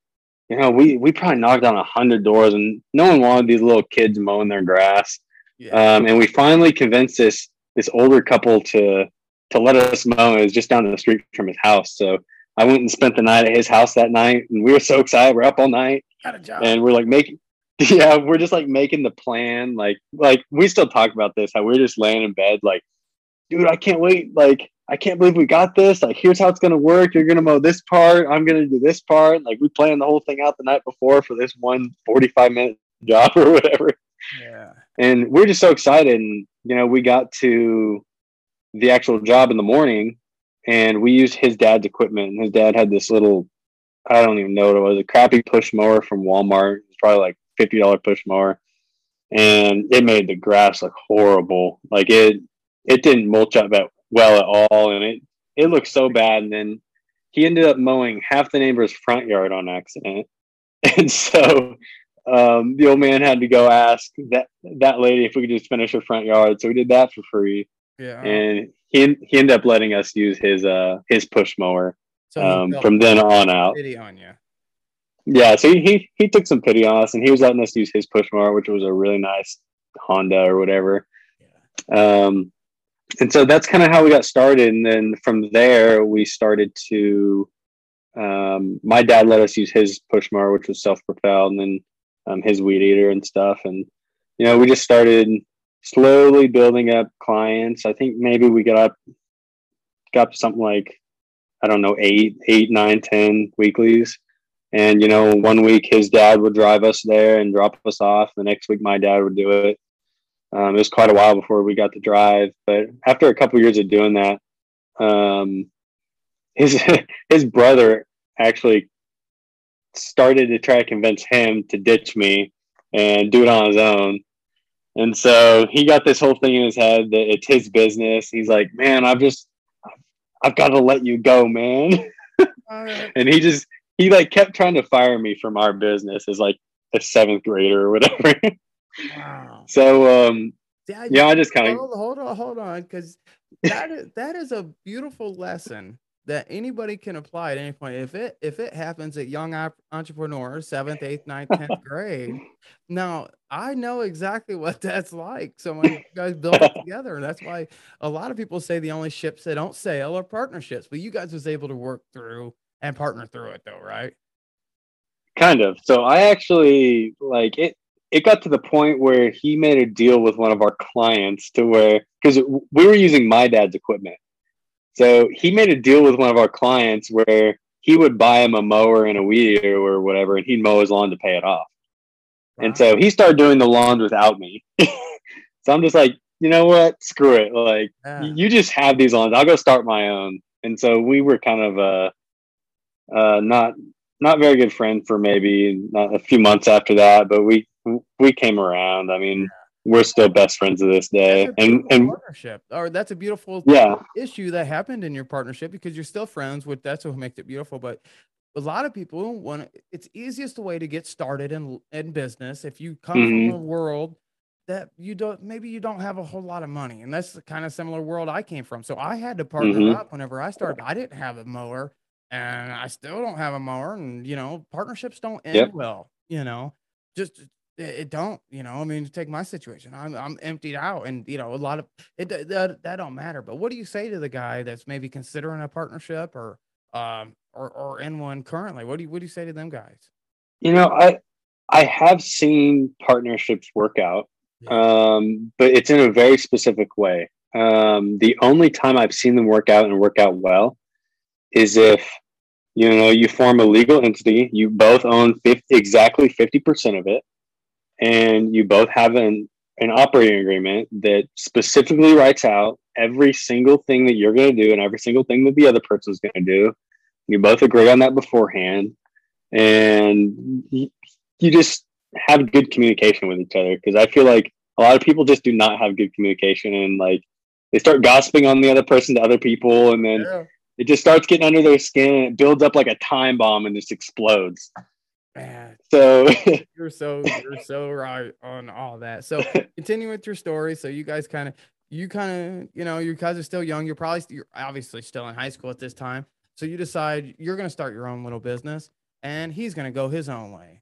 you know, we we probably knocked on a hundred doors, and no one wanted these little kids mowing their grass. Yeah. Um, and we finally convinced this this older couple to to let us mow. It was just down the street from his house, so I went and spent the night at his house that night, and we were so excited. We're up all night, Job. and we're like making yeah, we're just like making the plan. Like, like we still talk about this. How we're just laying in bed, like, dude, I can't wait. Like, I can't believe we got this. Like, here's how it's gonna work. You're gonna mow this part. I'm gonna do this part. Like, we planned the whole thing out the night before for this one 45 minute job or whatever. Yeah. And we're just so excited. And you know, we got to the actual job in the morning, and we used his dad's equipment. And His dad had this little, I don't even know what it was, a crappy push mower from Walmart. It's probably like fifty dollar push mower, and it made the grass look horrible. Like it, it didn't mulch up that well at all, and it it looked so bad. And then he ended up mowing half the neighbor's front yard on accident, and so um, the old man had to go ask that that lady if we could just finish her front yard. So we did that for free. Yeah, and he he ended up letting us use his uh his push mower. So um, from then on out. Pity On you yeah, so he, he he took some pity on us, and he was letting us use his push mower, which was a really nice Honda or whatever. Yeah. Um, and so that's kind of how we got started, and then from there we started to. Um, my dad let us use his push mower, which was self propelled, and then um, his weed eater and stuff, and you know we just started slowly building up clients. I think maybe we got up got something like I don't know eight, eight, nine, ten weeklies and you know, one week his dad would drive us there and drop us off. The next week my dad would do it. Um, it was quite a while before we got to drive, but after a couple of years of doing that, um, his his brother actually started to try to convince him to ditch me and do it on his own. And so he got this whole thing in his head that it's his business. He's like, "Man, I've just, I've got to let you go, man." and he just he like kept trying to fire me from our business as like a seventh grader or whatever. Wow. so um yeah, yeah I just kind of hold, hold on, hold on, because that is that is a beautiful lesson that anybody can apply at any point. If it if it happens at young entrepreneurs, seventh, eighth, ninth, tenth grade, now I know exactly what that's like. So when you guys build it together, and that's why a lot of people say the only ships that don't sail are partnerships. But you guys was able to work through and partner through it though, right? Kind of. So I actually like it it got to the point where he made a deal with one of our clients to where because we were using my dad's equipment. So he made a deal with one of our clients where he would buy him a mower and a weed eater or whatever, and he'd mow his lawn to pay it off. Wow. And so he started doing the lawns without me. so I'm just like, you know what? Screw it. Like yeah. you just have these lawns. I'll go start my own. And so we were kind of uh uh, not not very good friend for maybe a few months after that, but we we came around. I mean, we're still best friends to this day, and and partnership, or that's a beautiful yeah issue that happened in your partnership because you're still friends. With that's what makes it beautiful. But a lot of people want it's easiest way to get started in in business if you come mm-hmm. from a world that you don't maybe you don't have a whole lot of money and that's the kind of similar world i came from so i had to partner mm-hmm. up whenever i started i didn't have a mower and I still don't have a mower. And you know, partnerships don't end yep. well. You know, just it, it, don't. You know, I mean, take my situation. I'm I'm emptied out, and you know, a lot of it that that don't matter. But what do you say to the guy that's maybe considering a partnership or um or or in one currently? What do you what do you say to them guys? You know, I I have seen partnerships work out. um, but it's in a very specific way. Um, the only time I've seen them work out and work out well is if you know you form a legal entity, you both own 50, exactly fifty percent of it, and you both have an an operating agreement that specifically writes out every single thing that you're going to do and every single thing that the other person is going to do. You both agree on that beforehand, and you, you just have good communication with each other. Because I feel like a lot of people just do not have good communication, and like they start gossiping on the other person to other people, and then yeah. it just starts getting under their skin, and it builds up like a time bomb, and just explodes. Man, so you're so you're so right on all that. So continue with your story. So you guys kind of you kind of you know you guys are still young. You're probably you're obviously still in high school at this time. So you decide you're going to start your own little business, and he's going to go his own way.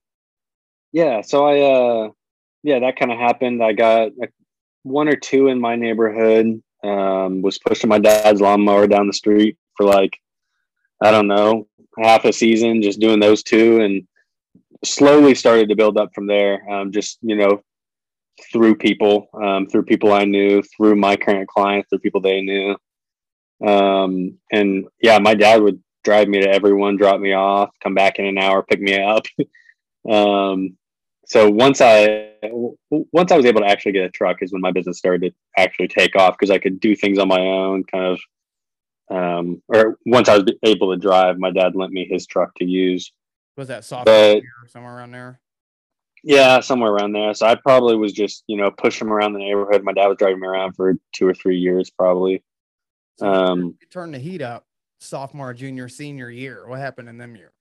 Yeah. So I uh yeah that kind of happened. I got one or two in my neighborhood. Um, was pushing my dad's lawnmower down the street for like I don't know half a season, just doing those two and slowly started to build up from there. Um, just you know, through people, um, through people I knew, through my current clients, through people they knew. Um, and yeah, my dad would drive me to everyone, drop me off, come back in an hour, pick me up. um, so once I once I was able to actually get a truck is when my business started to actually take off because I could do things on my own, kind of. Um, or once I was able to drive, my dad lent me his truck to use. Was that software somewhere around there? Yeah, somewhere around there. So I probably was just, you know, pushing him around the neighborhood. My dad was driving me around for two or three years, probably. So um, you turned the heat up sophomore, junior, senior year. What happened in them years?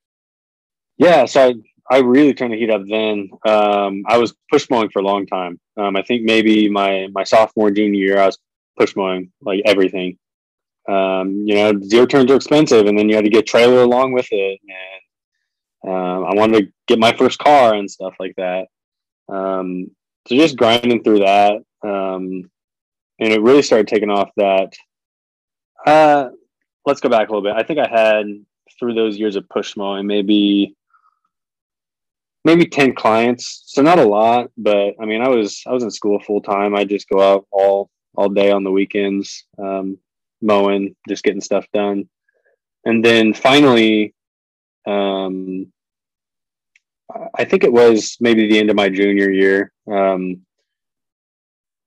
Yeah, so I, I really turned the heat up then. Um, I was push mowing for a long time. Um, I think maybe my my sophomore, junior year, I was push mowing like everything. Um, you know, zero turns are expensive, and then you had to get trailer along with it, and um, I wanted to get my first car and stuff like that. Um, so just grinding through that, um, and it really started taking off. That uh, let's go back a little bit. I think I had through those years of push mowing maybe maybe 10 clients so not a lot but i mean i was i was in school full time i just go out all all day on the weekends um, mowing just getting stuff done and then finally um, I think it was maybe the end of my junior year. Um,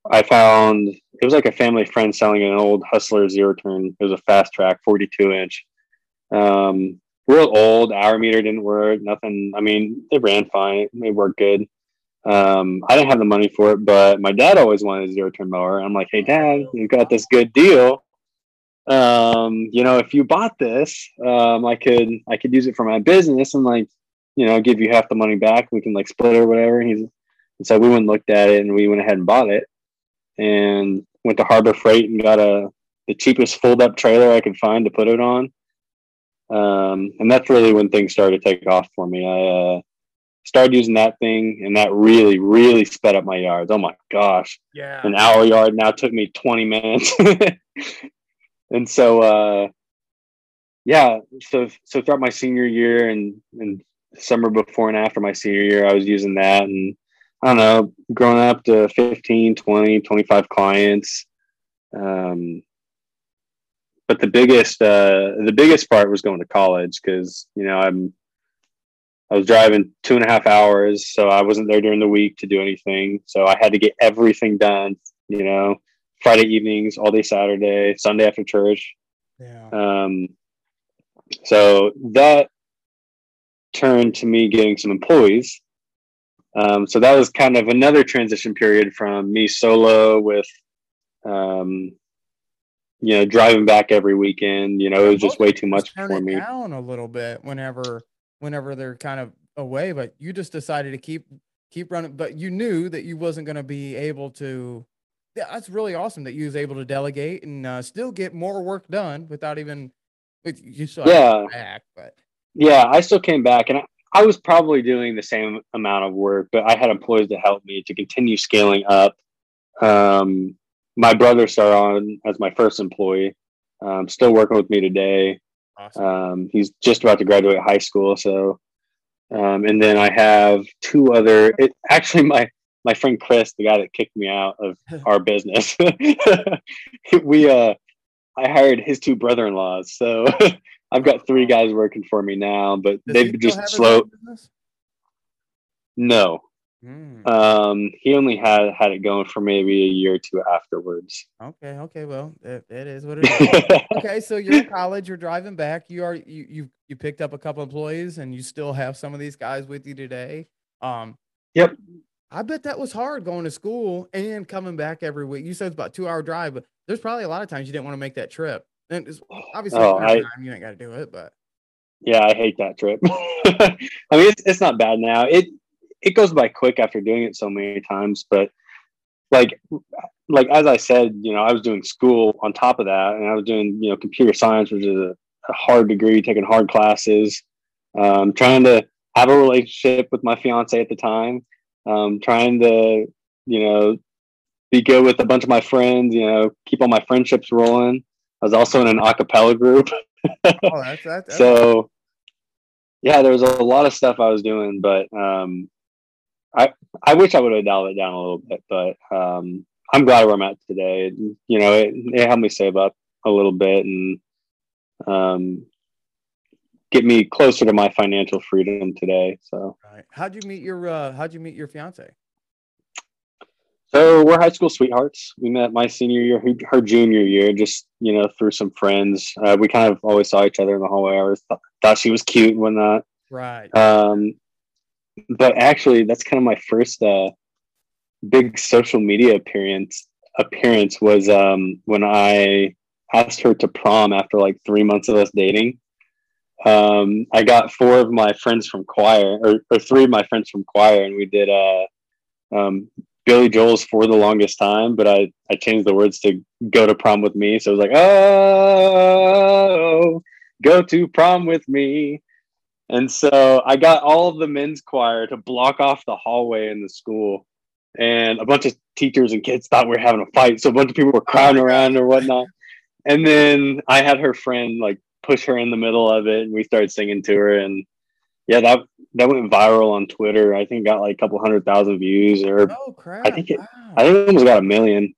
I found it was like a family friend selling an old Hustler zero turn. It was a FasTrak, 42 inch. Um, real old, hour meter didn't work, nothing. I mean, it ran fine, it worked good. Um, I didn't have the money for it, but my dad always wanted a zero turn mower. I'm like, hey, dad, you've got this good deal. Um, you know, if you bought this, um, I could I could use it for my business and like you know, give you half the money back. We can like split or whatever. He's and so we went and looked at it and we went ahead and bought it and went to Harbor Freight and got a the cheapest fold up trailer I could find to put it on. Um, and that's really when things started to take off for me. I uh, started using that thing and that really, really sped up my yards. Oh my gosh. Yeah. An hour yard now took me 20 minutes. and so, uh, yeah, so, so throughout my senior year and, and summer before and after my senior year, I was using that and I don't know, growing up to 15, 20, 25 clients. Um, but the biggest, uh, the biggest part was going to college because, you know, I'm, I was driving two and a half hours, so I wasn't there during the week to do anything. So I had to get everything done, you know, Friday evenings, all day Saturday, Sunday after church. Yeah. Um, so that turned to me getting some employees. Um, so that was kind of another transition period from me solo with, um, you know, driving back every weekend. You know, it was just way too much for me. Down a little bit whenever, whenever they're kind of away, but you just decided to keep keep running. But you knew that you wasn't going to be able to. Yeah, that's really awesome that you was able to delegate and uh, still get more work done without even. With you still yeah. back, but yeah, I still came back and I, I was probably doing the same amount of work, but I had employees to help me to continue scaling up. Um, my brother started on as my first employee, um, still working with me today. Awesome. Um, he's just about to graduate high school. So, um, and then I have two other, it, actually my, my friend Chris, the guy that kicked me out of our business, we uh, I hired his two brother-in-laws. So I've got three guys working for me now, but Does they've just still have his slow. No, Hmm. um, he only had had it going for maybe a year or two afterwards. Okay, okay, well, it, it is what it is. okay, so you're in college, you're driving back, you are you you you picked up a couple employees and you still have some of these guys with you today. Um Yep. I bet that was hard going to school and coming back every week. You said it's about two hour drive, but there's probably a lot of times you didn't want to make that trip. And it's, obviously, Oh, I- time you ain't got to do it, but Yeah, I hate that trip. I mean, it's, it's not bad now. It it goes by quick after doing it so many times, but like like as I said, you know, I was doing school on top of that, and I was doing you know computer science, which is a, a hard degree, taking hard classes, um, trying to have a relationship with my fiance at the time, um, trying to you know be good with a bunch of my friends, you know, keep all my friendships rolling. I was also in an a cappella group. oh, that's that's so yeah there was a lot of stuff i was doing but um i i wish i would have dialed it down a little bit but um i'm glad where i'm at today you know it, it helped me save up a little bit and um get me closer to my financial freedom today so right. How'd you meet your uh how'd you meet your fiance? So we're high school sweethearts. We met my senior year, her, her junior year, just you know through some friends. Uh, we kind of always saw each other in the hallway. I always thought, thought she was cute and whatnot. Right. Um, but actually, that's kind of my first uh, big social media appearance. Appearance was um, when I asked her to prom after like three months of us dating. Um, I got four of my friends from choir, or, or three of my friends from choir, and we did uh, um, Billy Joel's for the longest time. But I I changed the words to "Go to prom with me," so it was like, "Oh, go to prom with me." And so I got all of the men's choir to block off the hallway in the school. And a bunch of teachers and kids thought we were having a fight. So a bunch of people were crowding around or whatnot. And then I had her friend like push her in the middle of it and we started singing to her. And yeah, that that went viral on Twitter. I think got like a couple hundred thousand views or Oh crap. think it- wow. I think it almost got a million.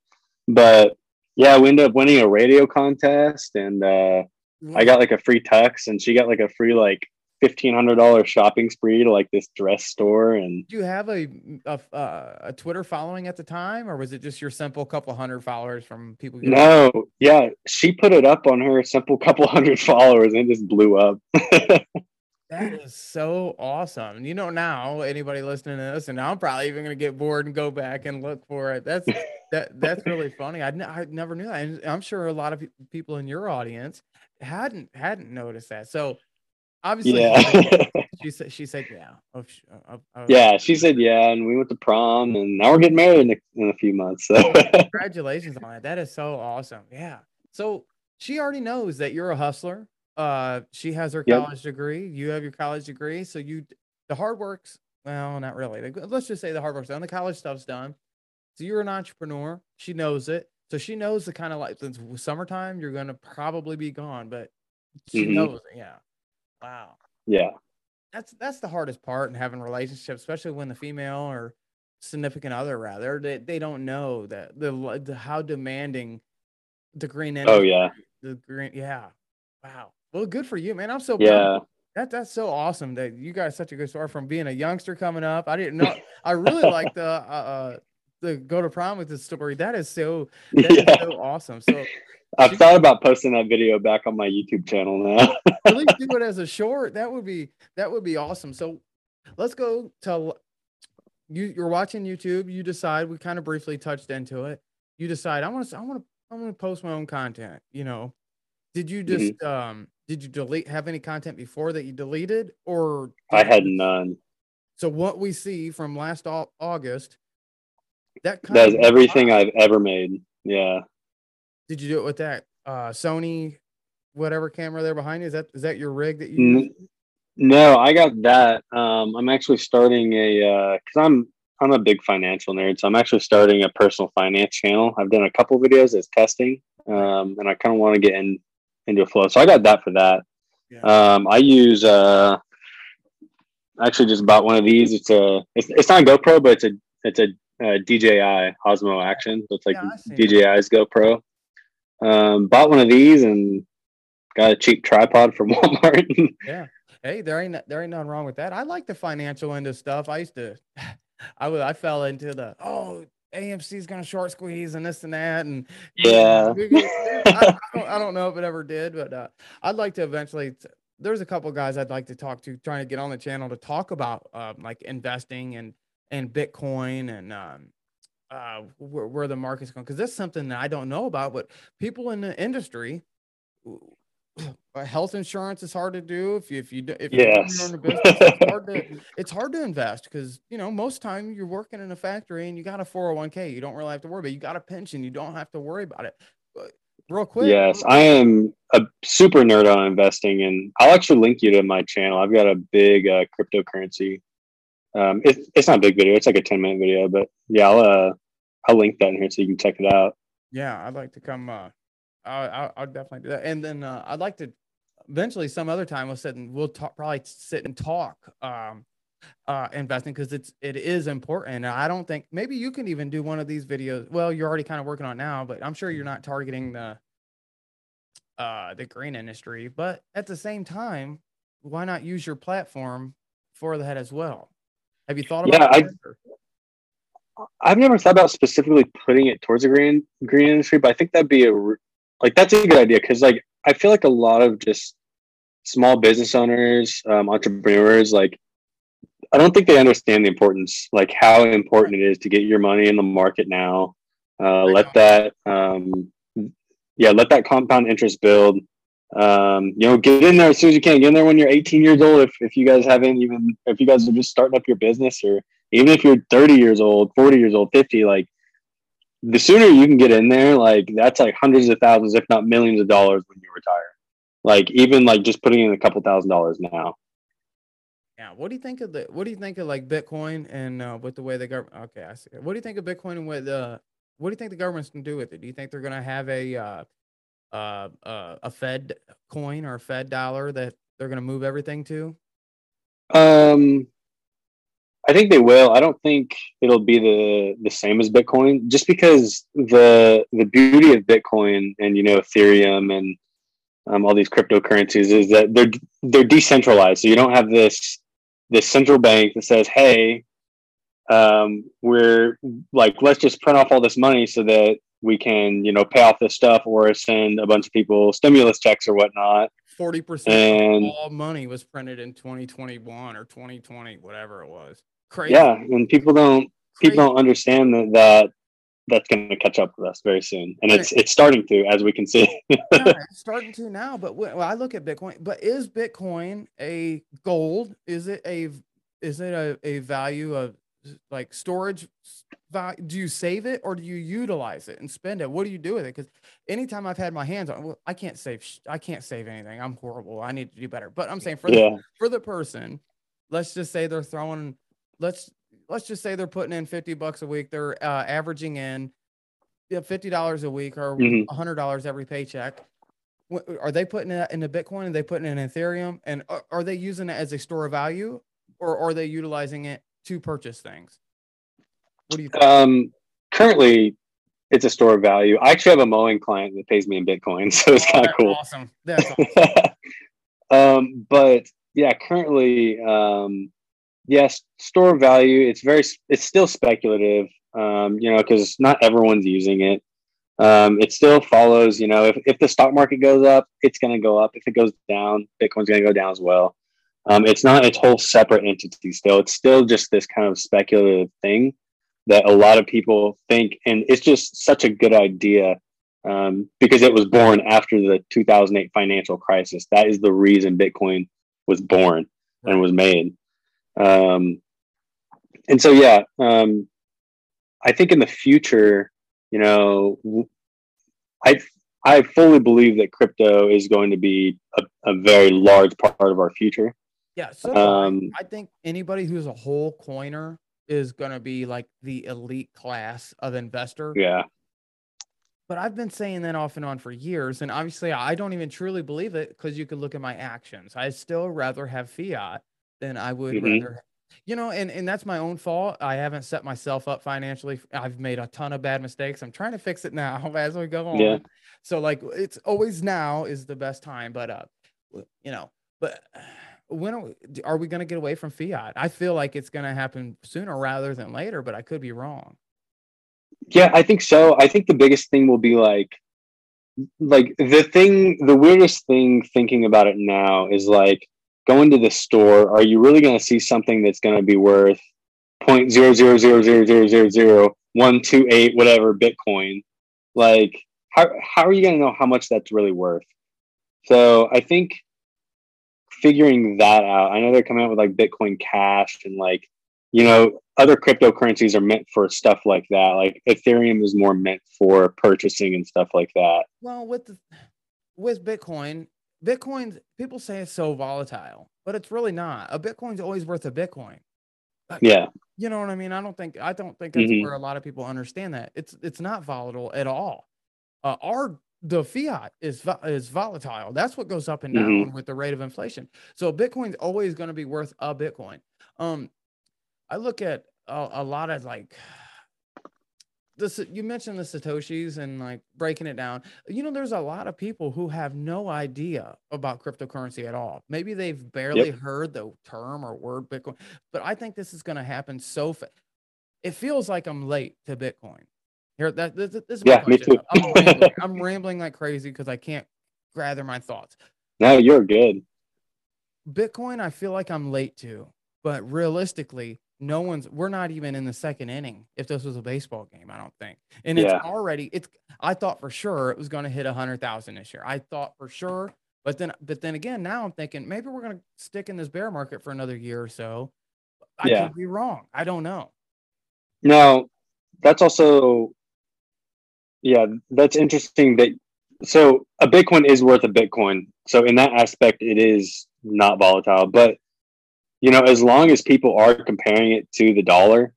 But yeah, we ended up winning a radio contest and uh I got like a free tux and she got like a free like fifteen hundred dollar shopping spree to like this dress store and Did you have a a, uh, a Twitter following at the time, or was it just your simple couple hundred followers from people? you- no yeah she put it up on her simple couple hundred followers and it just blew up That is so awesome. You know, now anybody listening to this, and I'm probably even gonna get bored and go back and look for it. That's that that's really funny. I, n- I never knew that. And I'm sure a lot of pe- people in your audience hadn't hadn't noticed that. So obviously, yeah she said she said yeah. Oh, sh- uh, uh, yeah she said yeah and we went to prom and now we're getting married in a, in a few months so Congratulations on that. That is so awesome. Yeah. So she already knows that you're a hustler. Uh, she has her Yep. college degree. You have your college degree. So you, the hard work's well, not really. Let's just say the hard work's done. The college stuff's done. So you're an entrepreneur. She knows it. So she knows the kind of like since summertime you're gonna probably be gone, but she Mhm. knows it. Yeah. Wow yeah that's that's the hardest part in having relationships, especially when the female or significant other rather they, they don't know that the, the how demanding the green energy. oh yeah the green yeah wow well good for you man I'm so proud. yeah that that's so awesome that you got such a good story from being a youngster coming up I didn't know I really like the uh, uh the go to prom with this story that is so that is yeah so awesome so i've thought about posting that video back on my youtube channel now at least do it as a short. That would be that would be awesome. So let's go to you. You're watching YouTube. You decide. We kind of briefly touched into it. You decide. I want to. I want to. I want to post my own content. You know. Did you Mm-hmm. just um? Did you delete? Have any content before that you deleted, or i had none So what we see from last August. That kind that's everything i've ever made yeah Did you do it with that uh Sony, whatever camera there behind you? Is that is that your rig that you? No, I got that. Um, I'm actually starting a uh because I'm I'm a big financial nerd, so I'm actually starting a personal finance channel. I've done a couple videos as testing, um, and I kind of want to get in into a flow. So I got that for that. Yeah. Um, I use uh, actually just bought one of these. It's a it's, it's not a GoPro, but it's a it's a uh, DJI Osmo Action. So it's like Yeah, DJI's GoPro. Um, bought one of these and got a cheap tripod from Walmart. Yeah. Hey, there ain't there ain't nothing wrong with that. I like the financial end of stuff. I used to, I was I fell into the oh AMC's gonna short squeeze and this and that and Yeah. I, I don't, I don't know if it ever did, but uh, I'd like to eventually. t- There's a couple guys I'd like to talk to, trying to get on the channel to talk about um, like investing and and Bitcoin and um, uh, where, where the market's going because that's something that I don't know about. But people in the industry, uh, health insurance is hard to do if you if you if you're Yes. a business, it's hard to it's hard to invest because you know most time you're working in a factory and you got a 401k, you don't really have to worry about. it. You got a pension, you don't have to worry about it. But real quick, yes, I am a super nerd on investing, and I'll actually link you to my channel. I've got a big uh, cryptocurrency. Um, it, it's not a big video; it's like a ten minute video, but yeah, I'll uh, I'll link that in here so you can check it out. yeah, I'd like to come. Uh, I I I'll definitely do that, and then uh, I'd like to eventually some other time we'll sit and we'll talk probably sit and talk um uh investing because it's it is important. And i don't think maybe you can even do one of these videos well you're already kind of working on now but i'm sure you're not targeting the uh the green industry. But at the same time why not use your platform for that as well? Have you thought Yeah, about I- that, or- I've never thought about specifically putting it towards the green green industry, but I think that'd be a like that's a good idea because like I feel like a lot of just small business owners, um, entrepreneurs, like I don't think they understand the importance, like how important it is to get your money in the market now. Uh, let that, um, yeah, let that compound interest build. Um, you know, get in there as soon as you can. Get in there when you're 18 years old. If, if you guys haven't even, if you guys are just starting up your business, or even if you're 30 years old, 40 years old, 50, like the sooner you can get in there, like that's like hundreds of thousands, if not millions of dollars when you retire. Like even like just putting in a couple thousand dollars now. Yeah. What do you think of the? What do you think of like Bitcoin and uh, with the way the government? Okay, I see. What do you think of Bitcoin and with uh, what do you think the government's gonna do with it? Do you think they're gonna have a uh, uh, uh, a Fed coin or a Fed dollar that they're gonna move everything to? Um, I think they will. I don't think it'll be the the same as Bitcoin, just because the the beauty of Bitcoin and you know Ethereum and um, all these cryptocurrencies is that they're they're decentralized. So you don't have this this central bank that says, "Hey, um, we're like let's just print off all this money so that we can you know pay off this stuff or send a bunch of people stimulus checks or whatnot." Forty percent of all money was printed in 2021 or 2020, whatever it was. Crazy. Yeah, and people don't people don't understand that, that that's going to catch up with us very soon, and it's it's starting to, as we can see. yeah, it's starting to now. But when, well, I look at Bitcoin. But is Bitcoin a gold? Is it a is it a, a value of like storage? Value? Do you save it or do you utilize it and spend it? What do you do with it? Because anytime I've had my hands on, well, I can't save. I can't save anything. I'm horrible. I need to do better. But I'm saying for the for the person, let's just say they're throwing let's let's just say they're putting in 50 bucks a week. They're uh, averaging in $50 a week or Mhm. $100 every paycheck. Are they putting it into Bitcoin? Are they putting it in Ethereum? And are, are they using it as a store of value or are they utilizing it to purchase things? What do you think? um, currently it's a store of value. I actually have a mowing client that pays me in Bitcoin, so it's Oh, kind of cool. Awesome. That's awesome. um, but yeah, currently, um, yes, store value. It's very, it's still speculative, um, you know, because not everyone's using it. Um, it still follows, you know, if, if the stock market goes up, it's going to go up. If it goes down, Bitcoin's going to go down as well. Um, it's not its whole separate entity still. It's still just this kind of speculative thing that a lot of people think, and it's just such a good idea um, because it was born after the 2008 financial crisis. That is the reason Bitcoin was born and was made. Um, and so, yeah, um, I think in the future, you know, I I fully believe that crypto is going to be a, a very large part of our future. Yeah. So. Um, I think anybody who's a whole coiner is going to be like the elite class of investor. Yeah, But I've been saying that off and on for years. And obviously, I don't even truly believe it because you could look at my actions. I still rather have fiat than I would Mhm. rather you know, and and that's my own fault. I haven't set myself up financially. I've made a ton of bad mistakes. I'm trying to fix it now as we go on. Yeah. So like it's always now is the best time, but uh, you know, but when are we, are we going to get away from fiat? I feel like it's going to happen sooner rather than later, but I could be wrong. Yeah, I think so. I think the biggest thing will be like like the thing the weirdest thing thinking about it now is like going to the store are you really going to see something that's going to be worth point zero zero zero zero zero zero zero one two eight whatever bitcoin? Like how, how are you going to know how much that's really worth? So i think figuring that out i know they're coming out with like bitcoin cash and like you know other cryptocurrencies are meant for stuff like that like ethereum is more meant for purchasing and stuff like that. Well, with the, with Bitcoin, Bitcoin, people say it's so volatile, but it's really not. A Bitcoin's always worth a Bitcoin. yeah You know what I mean? I don't think I don't think that's Mhm. where a lot of people understand that. It's it's not volatile at all. Uh, our the fiat is is volatile. That's what goes up and down Mhm. with the rate of inflation. So Bitcoin's always going to be worth a Bitcoin. Um, I look at a, a lot of like this. You mentioned the satoshis and like breaking it down. You know, there's a lot of people who have no idea about cryptocurrency at all. Maybe they've barely heard the term or word Bitcoin, but I think this is going to happen so fast. It feels like I'm late to Bitcoin. Here, that this, this is my Yeah, me too. I'm rambling, I'm rambling like crazy because I can't gather my thoughts. no you're good Bitcoin, I feel like I'm late to, but realistically, no one's. We're not even in the second inning. If this was a baseball game, I don't think. And Yeah. it's already. It's. I thought for sure it was going to hit a hundred thousand this year. I thought for sure, but then, but then again, now I'm thinking maybe we're going to stick in this bear market for another year or so. I Yeah. could be wrong. I don't know. Now, that's also, yeah, that's interesting. That so a Bitcoin is worth a Bitcoin. So in that aspect, it is not volatile. But you know, as long as people are comparing it to the dollar,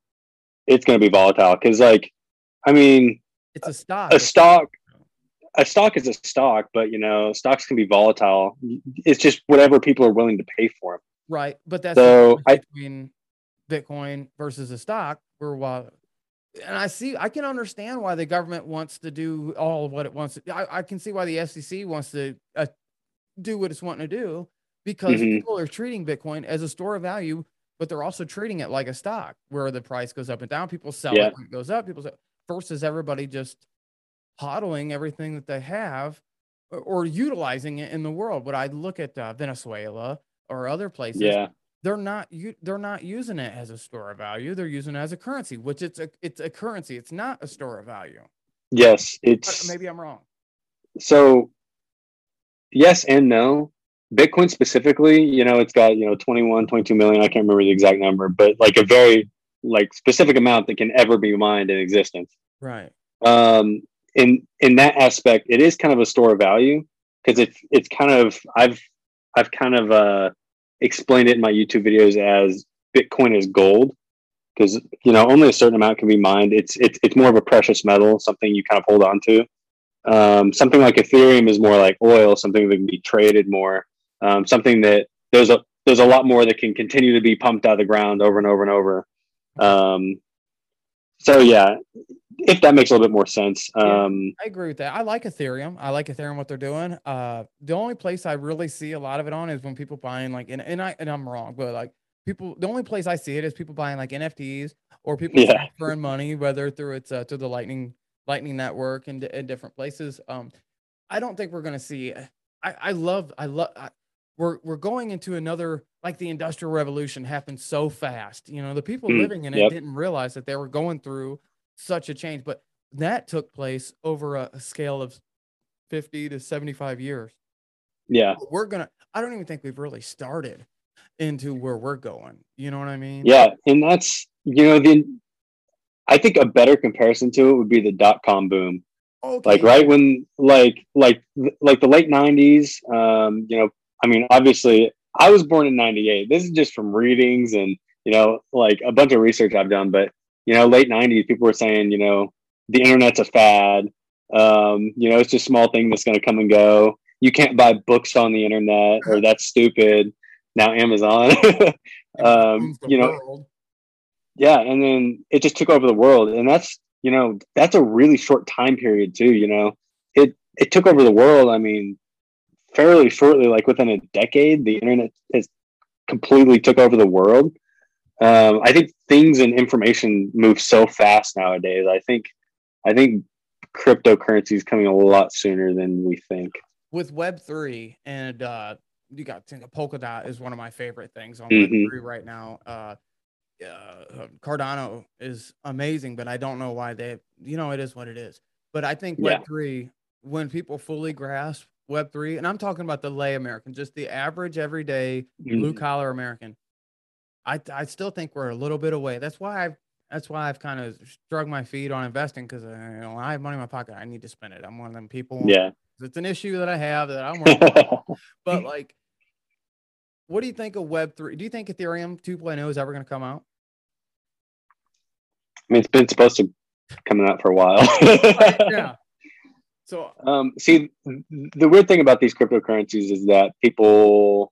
it's going to be volatile. Because, like, I mean, It's a stock. a stock, a stock is a stock, but you know, stocks can be volatile. It's just whatever people are willing to pay for them. Right. But that's So, I- between Bitcoin versus a stock. Where while and I see I can understand why the government wants to do all of what it wants to I, I can see why the FCC wants to uh, do what it's wanting to do because Mhm. people are treating Bitcoin as a store of value, but they're also treating it like a stock where the price goes up and down. People sell Yeah. it when it goes up. People sell, versus everybody just hodling everything that they have or, or utilizing it in the world. But I look at uh, Venezuela or other places, Yeah, they're not u- they're not using it as a store of value. They're using it as a currency, which it's a it's a currency. It's not a store of value. yes, But it's maybe I'm wrong. so yes and no bitcoin specifically you know it's got you know 21 22 million i can't remember the exact number but like a very like specific amount that can ever be mined in existence. Right. um in in that aspect it is kind of a store of value because it's it's kind of i've i've kind of uh explained it in my youtube videos as bitcoin is gold because you know only a certain amount can be mined. It's it's it's more of a precious metal something you kind of hold on to. Um, something like ethereum is more like oil something that can be traded more um, something that there's a there's a lot more that can continue to be pumped out of the ground over and over and over um, so yeah if that makes a little bit more sense Yeah. um, I agree with that. I like Ethereum. I like Ethereum what they're doing. Uh, the only place I really see a lot of it on is when people buying like and, and I and I'm wrong, but like people the only place I see it is people buying like NFTs or people Yeah. transferring money, whether through its uh, to the Lightning Lightning Network and in different places. Um, I don't think we're gonna see. I I love I love. We're we're going into another like the industrial revolution happened so fast. You know, the people Mm, living in it yep. didn't realize that they were going through such a change, but that took place over a, a scale of 50 to 75 years. yeah We're gonna. I don't even think we've really started into where we're going. You know what I mean? Yeah, and that's you know the I think a better comparison to it would be the dot com boom. Okay. Like right when like like like the late nineties. Um, you know, I mean, obviously, I was born in '98. This is just from readings and you know, like a bunch of research I've done. But you know, late '90s, people were saying, you know, the internet's a fad. Um, you know, it's just a small thing that's going to come and go. You can't buy books on the internet, or that's stupid. Now Amazon. Um, you know, yeah, and then it just took over the world, and that's you know that's a really short time period too. You know, it it took over the world. I mean, fairly shortly, like within a decade, the internet has completely took over the world. Um, I think things and information move so fast nowadays. I think I think cryptocurrency is coming a lot sooner than we think. With Web three and uh, you got think Polkadot is one of my favorite things on mm-hmm. Web three right now. Uh, uh, Cardano is amazing, but I don't know why they. You know, it is what it is. But I think Web three, when people fully grasp Web three, and I'm talking about the lay American, just the average, everyday, mm-hmm. blue collar American. I I still think we're a little bit away. That's why I've that's why I've kind of struck my feet on investing because uh, you know I have money in my pocket. I need to spend it. I'm one of them people. Yeah, it's an issue that I have that I'm working. but like, what do you think of Web three? Do you think Ethereum 2.0 is ever going to come out? I mean, it's been supposed to coming out for a while. yeah. So, um, see, the weird thing about these cryptocurrencies is that people,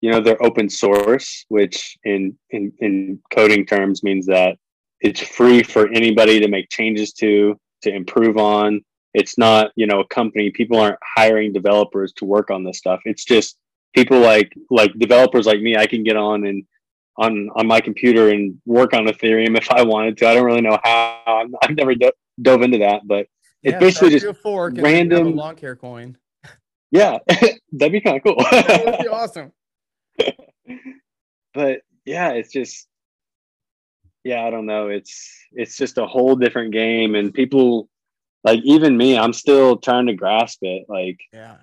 you know, they're open source, which in in in coding terms means that it's free for anybody to make changes to, to improve on. It's not, you know, a company. People aren't hiring developers to work on this stuff. It's just people like like developers like me. I can get on and on on my computer and work on Ethereum if I wanted to. I don't really know how. I've never do- dove into that, but it's yeah, basically just fork random long hair coin. Yeah, that'd be kind of cool. that would be awesome. but yeah, it's just yeah, I don't know. It's it's just a whole different game, and people like even me, I'm still trying to grasp it. Like yeah,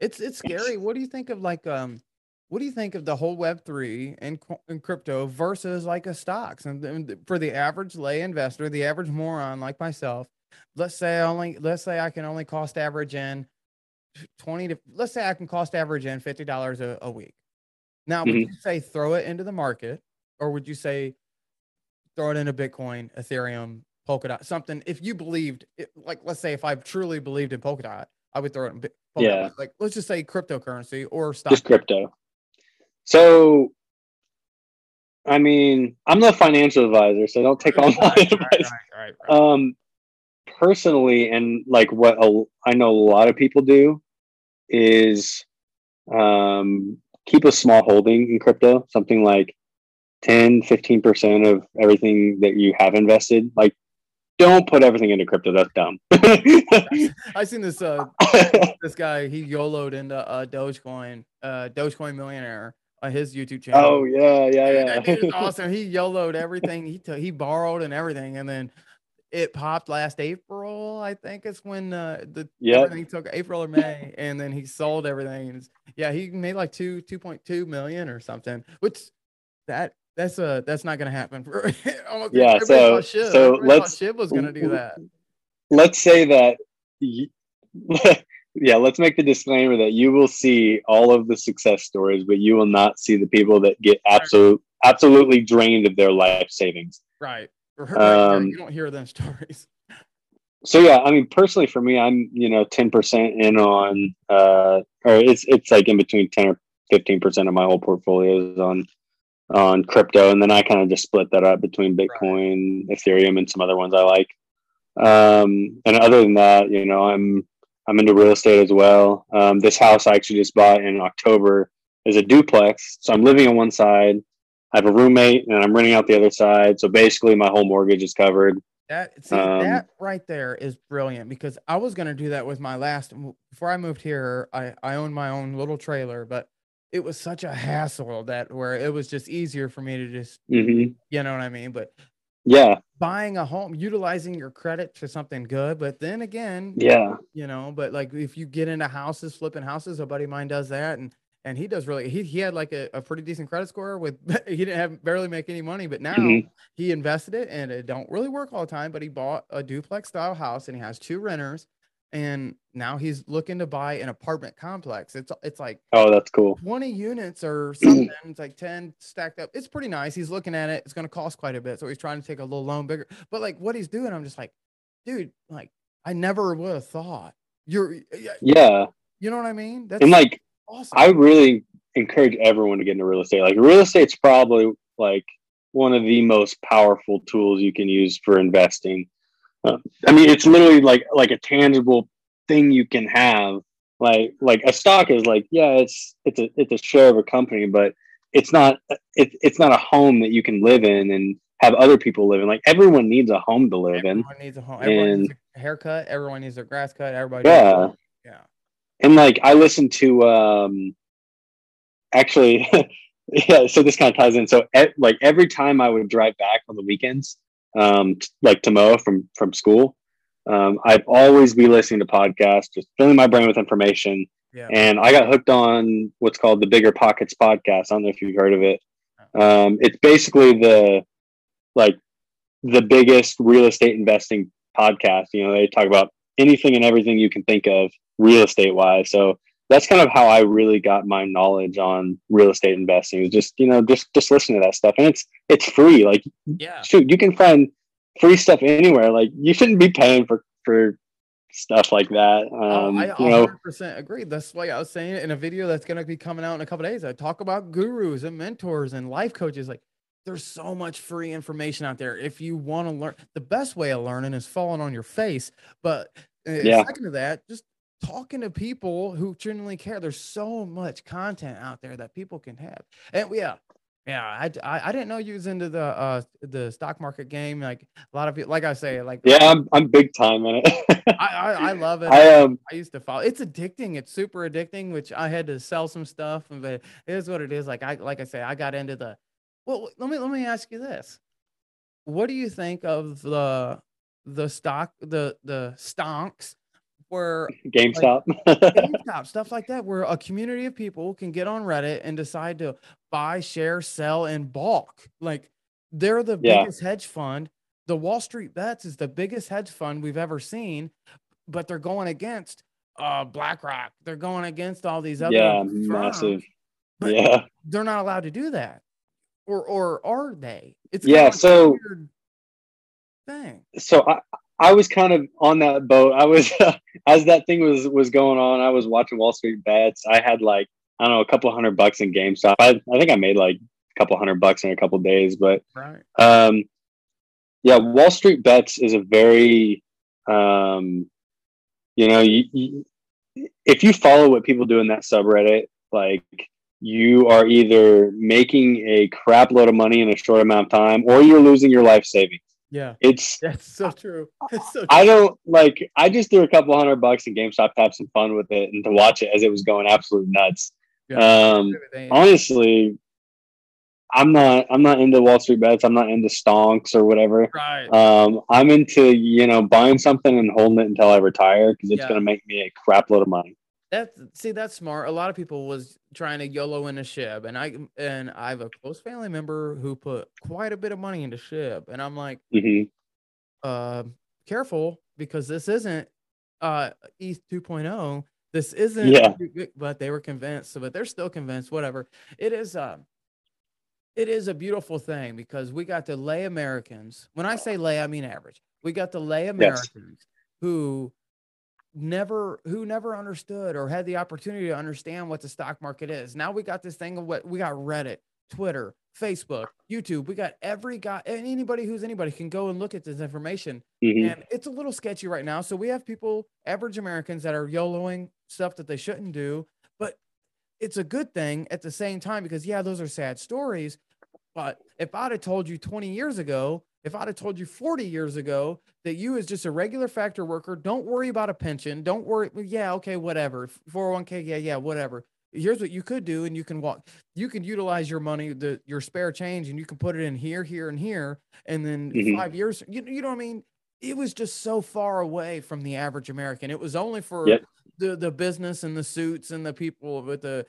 it's it's scary. What do you think of like um? What do you think of the whole Web three and, and crypto versus like a stocks and, and for the average lay investor, the average moron like myself? Let's say I only let's say I can only cost average in 20 to let's say I can cost average in $50 a, a week. Now, would mm-hmm. you say throw it into the market or would you say throw it into Bitcoin, Ethereum, Polkadot, something if you believed it, like let's say if I truly believed in Polkadot, I would throw it in Polkadot. Yeah. Like let's just say cryptocurrency or stock. Just crypto. So I mean, I'm the financial advisor, so don't take all my right, advice. Right, right, um, personally, and like what a, I know a lot of people do is um, keep a small holding in crypto, something like 10, 15% of everything that you have invested. Like, don't put everything into crypto. That's dumb. I seen this uh this guy he YOLO'd into uh Dogecoin, uh Dogecoin millionaire uh, his YouTube channel. Oh yeah, yeah, yeah. That dude awesome. He YOLO'd everything. He t- he borrowed and everything, and then it popped last April. I think it's when uh, the yeah everything took April or May, and then he sold everything. And yeah, he made like two two point two million or something. Which that that's uh that's not gonna happen for yeah. So so let's Shiv was gonna do that. Let's say that. yeah, let's make the disclaimer that you will see all of the success stories, but you will not see the people that get absolute absolutely drained of their life savings. Right. Um, you don't hear them stories. So yeah, I mean, personally for me, I'm you know ten percent in on, uh, or it's it's like in between ten or fifteen percent of my whole portfolio is on on crypto, and then I kind of just split that up between Bitcoin, right. Ethereum, and some other ones I like. Um, and other than that, you know, I'm I'm into real estate as well. Um, this house I actually just bought in October is a duplex, so I'm living on one side. I have a roommate and I'm renting out the other side. So basically, my whole mortgage is covered. That see, um, that right there is brilliant because I was gonna do that with my last before I moved here. I I owned my own little trailer, but it was such a hassle that where it was just easier for me to just mm-hmm. you know what I mean. But yeah, buying a home, utilizing your credit for something good. But then again, yeah, you know, but like if you get into houses, flipping houses, a buddy of mine does that, and and he does really he, he had like a, a pretty decent credit score with he didn't have barely make any money but now mm-hmm. he invested it and it don't really work all the time but he bought a duplex style house and he has two renters and now he's looking to buy an apartment complex. It's it's like oh that's cool. 20 units or something it's like 10 stacked up. It's pretty nice he's looking at it it's going to cost quite a bit so he's trying to take a little loan bigger but like what he's doing i'm just like dude like i never would have thought. You're yeah. you know what i mean? That's and like awesome. I really encourage everyone to get into real estate. Like real estate's probably like one of the most powerful tools you can use for investing. Uh, I mean, it's literally like like a tangible thing you can have. Like like a stock is like yeah, it's it's a it's a share of a company, but it's not it, it's not a home that you can live in and have other people live in. Like everyone needs a home to live everyone in. Everyone needs a home. Everyone And- needs a haircut. Everyone needs their grass cut. Everybody. Yeah. Yeah. And like I listened to um actually yeah so this kind of ties in. So e- like every time I would drive back on the weekends um t- like to mow from from school um I'd always be listening to podcasts just filling my brain with information. Yeah. and I got hooked on what's called the BiggerPockets podcast. I don't know if you've heard of it. Um it's basically the like the biggest real estate investing podcast. You know they talk about anything and everything you can think of real estate wise. So that's kind of how I really got my knowledge on real estate investing. Is just you know just just listen to that stuff, and it's it's free. Like yeah. shoot, you can find free stuff anywhere. Like you shouldn't be paying for for stuff like that. Oh, Um, I you know, 100% agree. That's why I was saying in a video that's going to be coming out in a couple days. I talk about gurus and mentors and life coaches. Like, there's so much free information out there. If you want to learn, the best way of learning is falling on your face. But uh, Yeah. second to that, just talking to people who genuinely care. There's so much content out there that people can have. And yeah, yeah, I, I, I didn't know you was into the uh the stock market game. Like a lot of people, like I say, like yeah, I'm I'm big time in it. I, I, I love it. I um I used to follow. It's addicting. It's super addicting. Which I had to sell some stuff, but it is what it is. Like I, like I say, I got into the. Well, let me let me ask you this: What do you think of the the stock the the stonks where GameStop. GameStop stuff like that, where a community of people can get on Reddit and decide to buy, share, sell, and bulk? Like they're the Yeah. biggest hedge fund. The Wall Street Bets is the biggest hedge fund we've ever seen, but they're going against uh BlackRock. They're going against all these other yeah, firms, massive. Yeah. they're not allowed to do that, or or are they? It's Yeah, so- weird thing. so I, I was kind of on that boat. I was as that thing was was going on. I was watching Wall Street bets. I had like I don't know a couple hundred bucks in GameStop. I I think I made like a couple hundred bucks in a couple days. But Right. um, yeah, Wall Street bets is a very um, you know you, you, if you follow what people do in that subreddit, like you are either making a crap load of money in a short amount of time, or you're losing your life savings. Yeah. It's That's so true. That's so true. I don't like. I just threw a couple hundred bucks in GameStop to have some fun with it and to watch it as it was going absolute nuts. Yeah. Um, honestly, I'm not. I'm not into Wall Street bets. I'm not into stonks or whatever. right. Um, I'm into you know buying something and holding it until I retire because it's Yeah. going to make me a crap load of money. That's see, that's smart. A lot of people was trying to YOLO into Shib, and I and I have a close family member who put quite a bit of money into Shib, and I'm like, hmm uh, careful because this isn't uh ETH 2.0. This isn't. Yeah. But they were convinced, so but they're still convinced. Whatever. It is. Uh, it is a beautiful thing because we got to lay Americans. When I say lay, I mean average. We got to lay Americans who never who never understood or had the opportunity to understand what the stock market is. Now we got this thing of what we got Reddit, Twitter, Facebook, YouTube. We got every guy and anybody who's anybody can go and look at this information. hmm And it's a little sketchy right now. So we have people, average Americans, that are YOLOing stuff that they shouldn't do. But it's a good thing at the same time because, yeah, those are sad stories. But if I'd have told you 20 years ago, if I'd have told you 40 years ago that you as just a regular factor worker, don't worry about a pension, don't worry. Yeah, okay, whatever. 401k, yeah, yeah, whatever. Here's what you could do, and you can walk. You can utilize your money, the your spare change, and you can put it in here, here, and here, and then Mhm. five years. You, you know what I mean? It was just so far away from the average American. It was only for Yep. the the business and the suits and the people with the-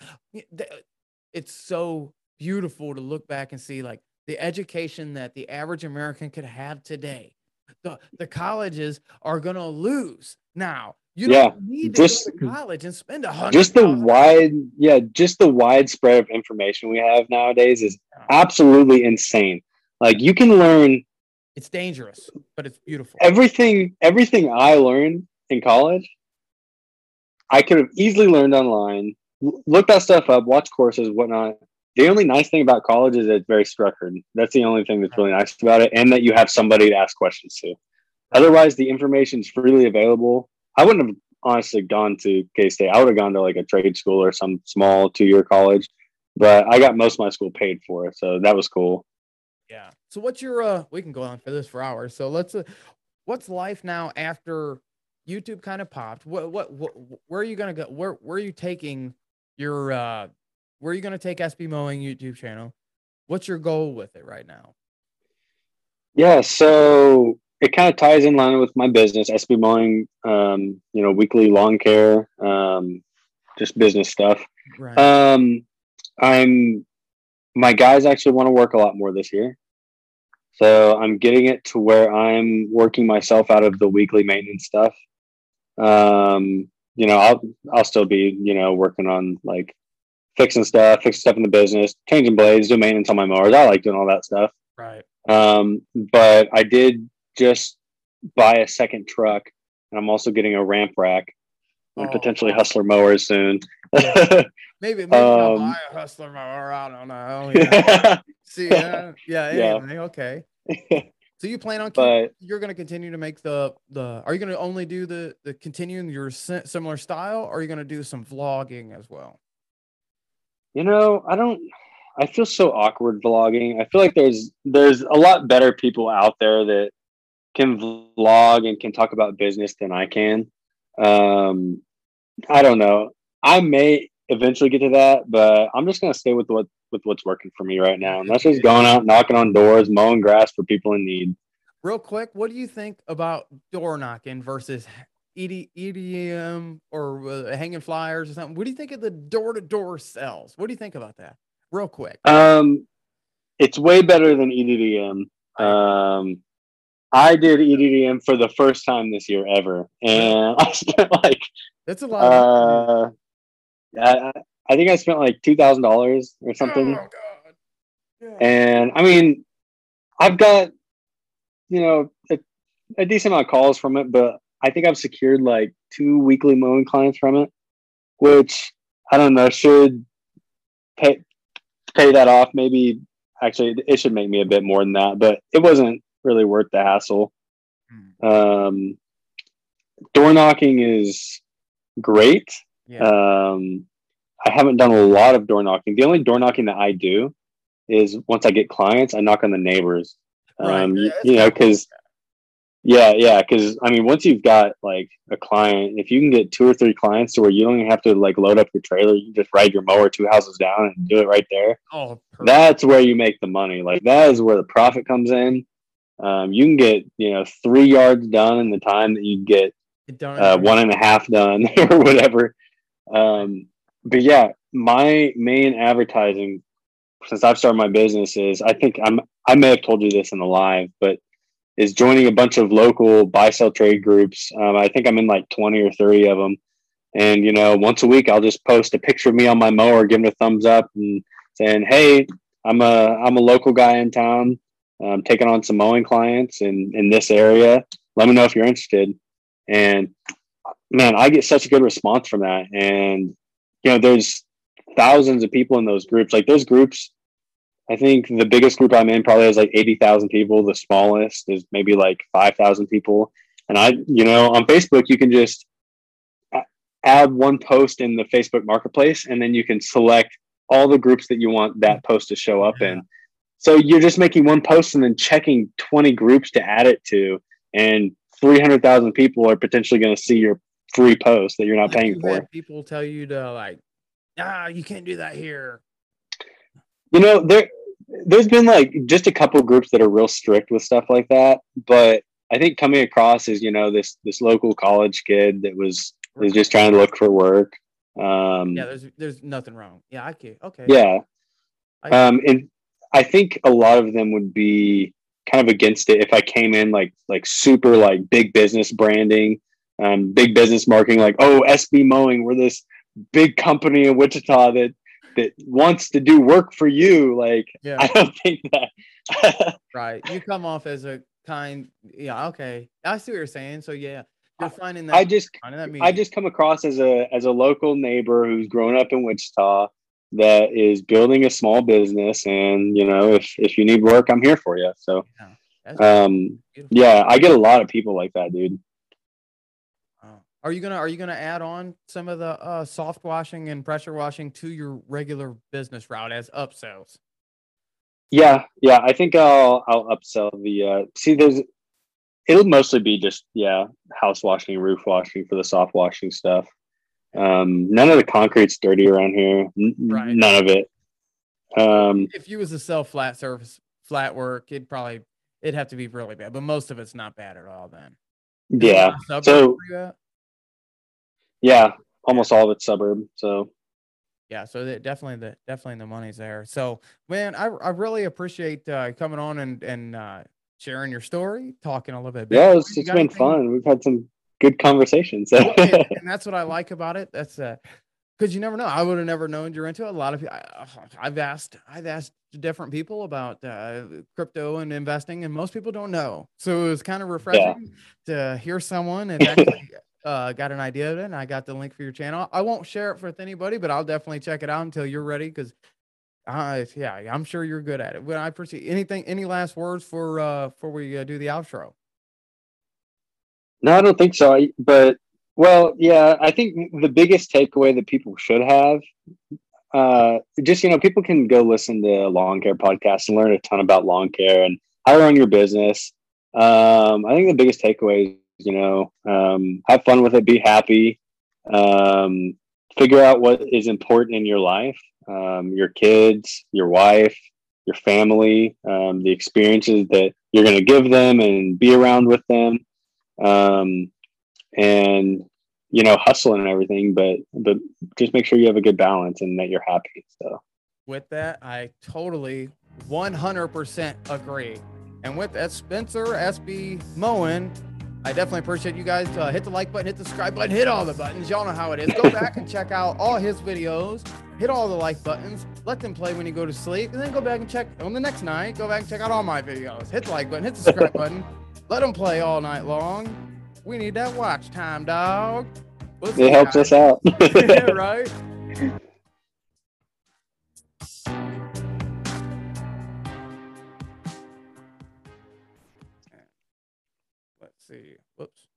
It's so beautiful to look back and see like the education that the average American could have today. The the colleges are gonna lose now. You Yeah, don't need to just- go to college and spend a hundred. Just the wide, yeah, just the widespread of information we have nowadays is absolutely insane. Like you can learn It's dangerous, but it's beautiful. everything everything I learned in college, I could have easily learned online look that stuff up, watch courses, whatnot. The only nice thing about college is it's very structured. That's the only thing that's really nice about it, and that you have somebody to ask questions to. Otherwise, the information is freely available. I wouldn't have honestly gone to K State. I would have gone to like a trade school or some small two year college, but I got most of my school paid for so that was cool. Yeah. So what's your uh? We can go on for this for hours. So let's. Uh, what's life now after YouTube kind of popped? What, what what where are you gonna go? Where where are you taking your uh? Where are you gonna take SB Mowing YouTube channel? What's your goal with it right now? Yeah. So it kind of ties in line with my business, SB Mowing, um, you know, weekly lawn care, um, just business stuff. Right. Um, I'm, my guys actually want to work a lot more this year. So I'm getting it to where I'm working myself out of the weekly maintenance stuff. Um, you know, I'll, I'll still be, you know, working on like fixing stuff, fixing stuff in the business, changing blades, doing maintenance on my mowers. I like doing all that stuff. Right. Um, but I did just buy a second truck, and I'm also getting a ramp rack and oh. potentially hustler mowers soon. maybe maybe um, I'll buy a hustler mower. I don't know. Yeah. See, uh, yeah, yeah. Anyway, okay. So you plan on but, you're going to continue to make the the are you going to only do the the continuing your similar style or are you going to do some vlogging as well? You know, I don't I feel so awkward vlogging. I feel like there's there's a lot better people out there that can vlog and can talk about business than I can. Um, I don't know. I may eventually get to that, but I'm just gonna stay with what with what's working for me right now, and that's just going out, knocking on doors, mowing grass for people in need. Real quick, what do you think about door knocking versus ED, EDDM or uh, hanging flyers or something? What do you think of the door to door sales? What do you think about that? Real quick. Um, it's way better than EDDM. Um, I did EDDM for the first time this year ever, and I spent like that's a lot. Uh, I, I think I spent like two thousand dollars or something. Oh god! Yeah. And I mean, I've got you know a, a decent amount of calls from it, but I think I've secured like two weekly mowing clients from it, which I don't know should pay pay that off. Maybe actually it should make me a bit more than that, but it wasn't really worth the hassle. Hmm. Um, door knocking is great. Yeah. Um, I haven't done a lot of door knocking. The only door knocking that I do is once I get clients, I knock on the neighbors. Right. Um, yeah, you, you know, because yeah, yeah, because I mean, once you've got like a client, if you can get two or three clients to where you don't even have to like load up your trailer, you just ride your mower two houses down and do it right there. Oh, perfect. that's where you make the money. Like that is where the profit comes in. Um, you can get you know three yards done in the time that you get uh, one and a half done or whatever. Um, but yeah, my main advertising since I've started my business is I think I'm I may have told you this in the live, but is joining a bunch of local buy sell trade groups. Um, I think I'm in like 20 or 30 of them. And you know, once a week I'll just post a picture of me on my mower, giving a thumbs up and saying, "Hey, I'm a I'm a local guy in town um, taking on some mowing clients in in this area. Let me know if you're interested. And man, I get such a good response from that. And you know, there's thousands of people in those groups. Like those groups, I think the biggest group I'm in probably has like eighty thousand people. The smallest is maybe like five thousand people. And I, you know, on Facebook, you can just add one post in the Facebook Marketplace, and then you can select all the groups that you want that post to show up in. So you're just making one post and then checking 20 groups to add it to, and 300,000 people are potentially going to see your free post that you're not paying for. People tell you to like, ah, you can't do that here. You know, there there's been like just a couple groups that are real strict with stuff like that, but I think coming across is you know this this local college kid that was was just trying to look for work. Um, yeah, there's there's nothing wrong. Yeah, I can. Okay. Yeah. Um, and I think a lot of them would be kind of against it if I came in like like super like big business branding, um, big business marketing, like oh SB Mowing, we're this big company in Wichita that that wants to do work for you. Like yeah. I don't think that. right, you come off as a kind. Yeah, okay, I see what you're saying. So yeah, you're finding that. I just that I just come across as a as a local neighbor who's grown up in Wichita that is building a small business, and you know, if if you need work, I'm here for you. So, That's um, yeah, I get a lot of people like that, dude. Are you gonna Are you gonna add on some of the uh, soft washing and pressure washing to your regular business route as upsells? Yeah, yeah, I think I'll I'll upsell the uh see there's it'll mostly be just yeah, house washing, roof washing for the soft washing stuff. Um none of the concrete's dirty around here. N- Right. None of it. Um If you was to sell flat surface, flat work, it'd probably it'd have to be really bad, but most of it's not bad at all. Then yeah. So where you at? Yeah, almost all of it's suburb. So yeah, so definitely the definitely the money's there. So man, I I really appreciate uh, coming on and and uh, sharing your story, talking a little bit. yeah, it's, it's been anything- fun. We've had some good conversations. So and, and that's what I like about it. That's uh, because you never know. I would have never known you're into it. A lot of people, I've asked, I've asked different people about uh, crypto and investing, and most people don't know. So it was kind of refreshing to hear someone and actually uh, got an idea of it. And I got the link for your channel. I won't share it with anybody, but I'll definitely check it out until you're ready. Because uh, yeah, I'm sure you're good at it. Well, I appreciate anything. Any last words for uh, before we uh, do the outro? No, I don't think so. But well, yeah, I think the biggest takeaway that people should have, uh, just you know, people can go listen to lawn care podcast and learn a ton about lawn care and how to run your business. Um, I think the biggest takeaway you know, um, have fun with it, be happy, um, figure out what is important in your life, um, your kids, your wife, your family, um, the experiences that you're going to give them and be around with them um, and you know hustle and everything but but just make sure you have a good balance and that you're happy so With that, I totally 100% agree. And with that, Spencer SB Mowing, I definitely appreciate you guys. Uh, hit the like button, hit the subscribe button, hit all the buttons. Y'all know how it is. Go back and check out all his videos. Hit all the like buttons. Let them play when you go to sleep. And then go back and check on the next night. Go back and check out all my videos. Hit the like button, hit the subscribe button. Let them play all night long. We need that watch time, dog. It helps guys. us out yeah, right? see. Whoops.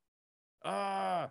Ah.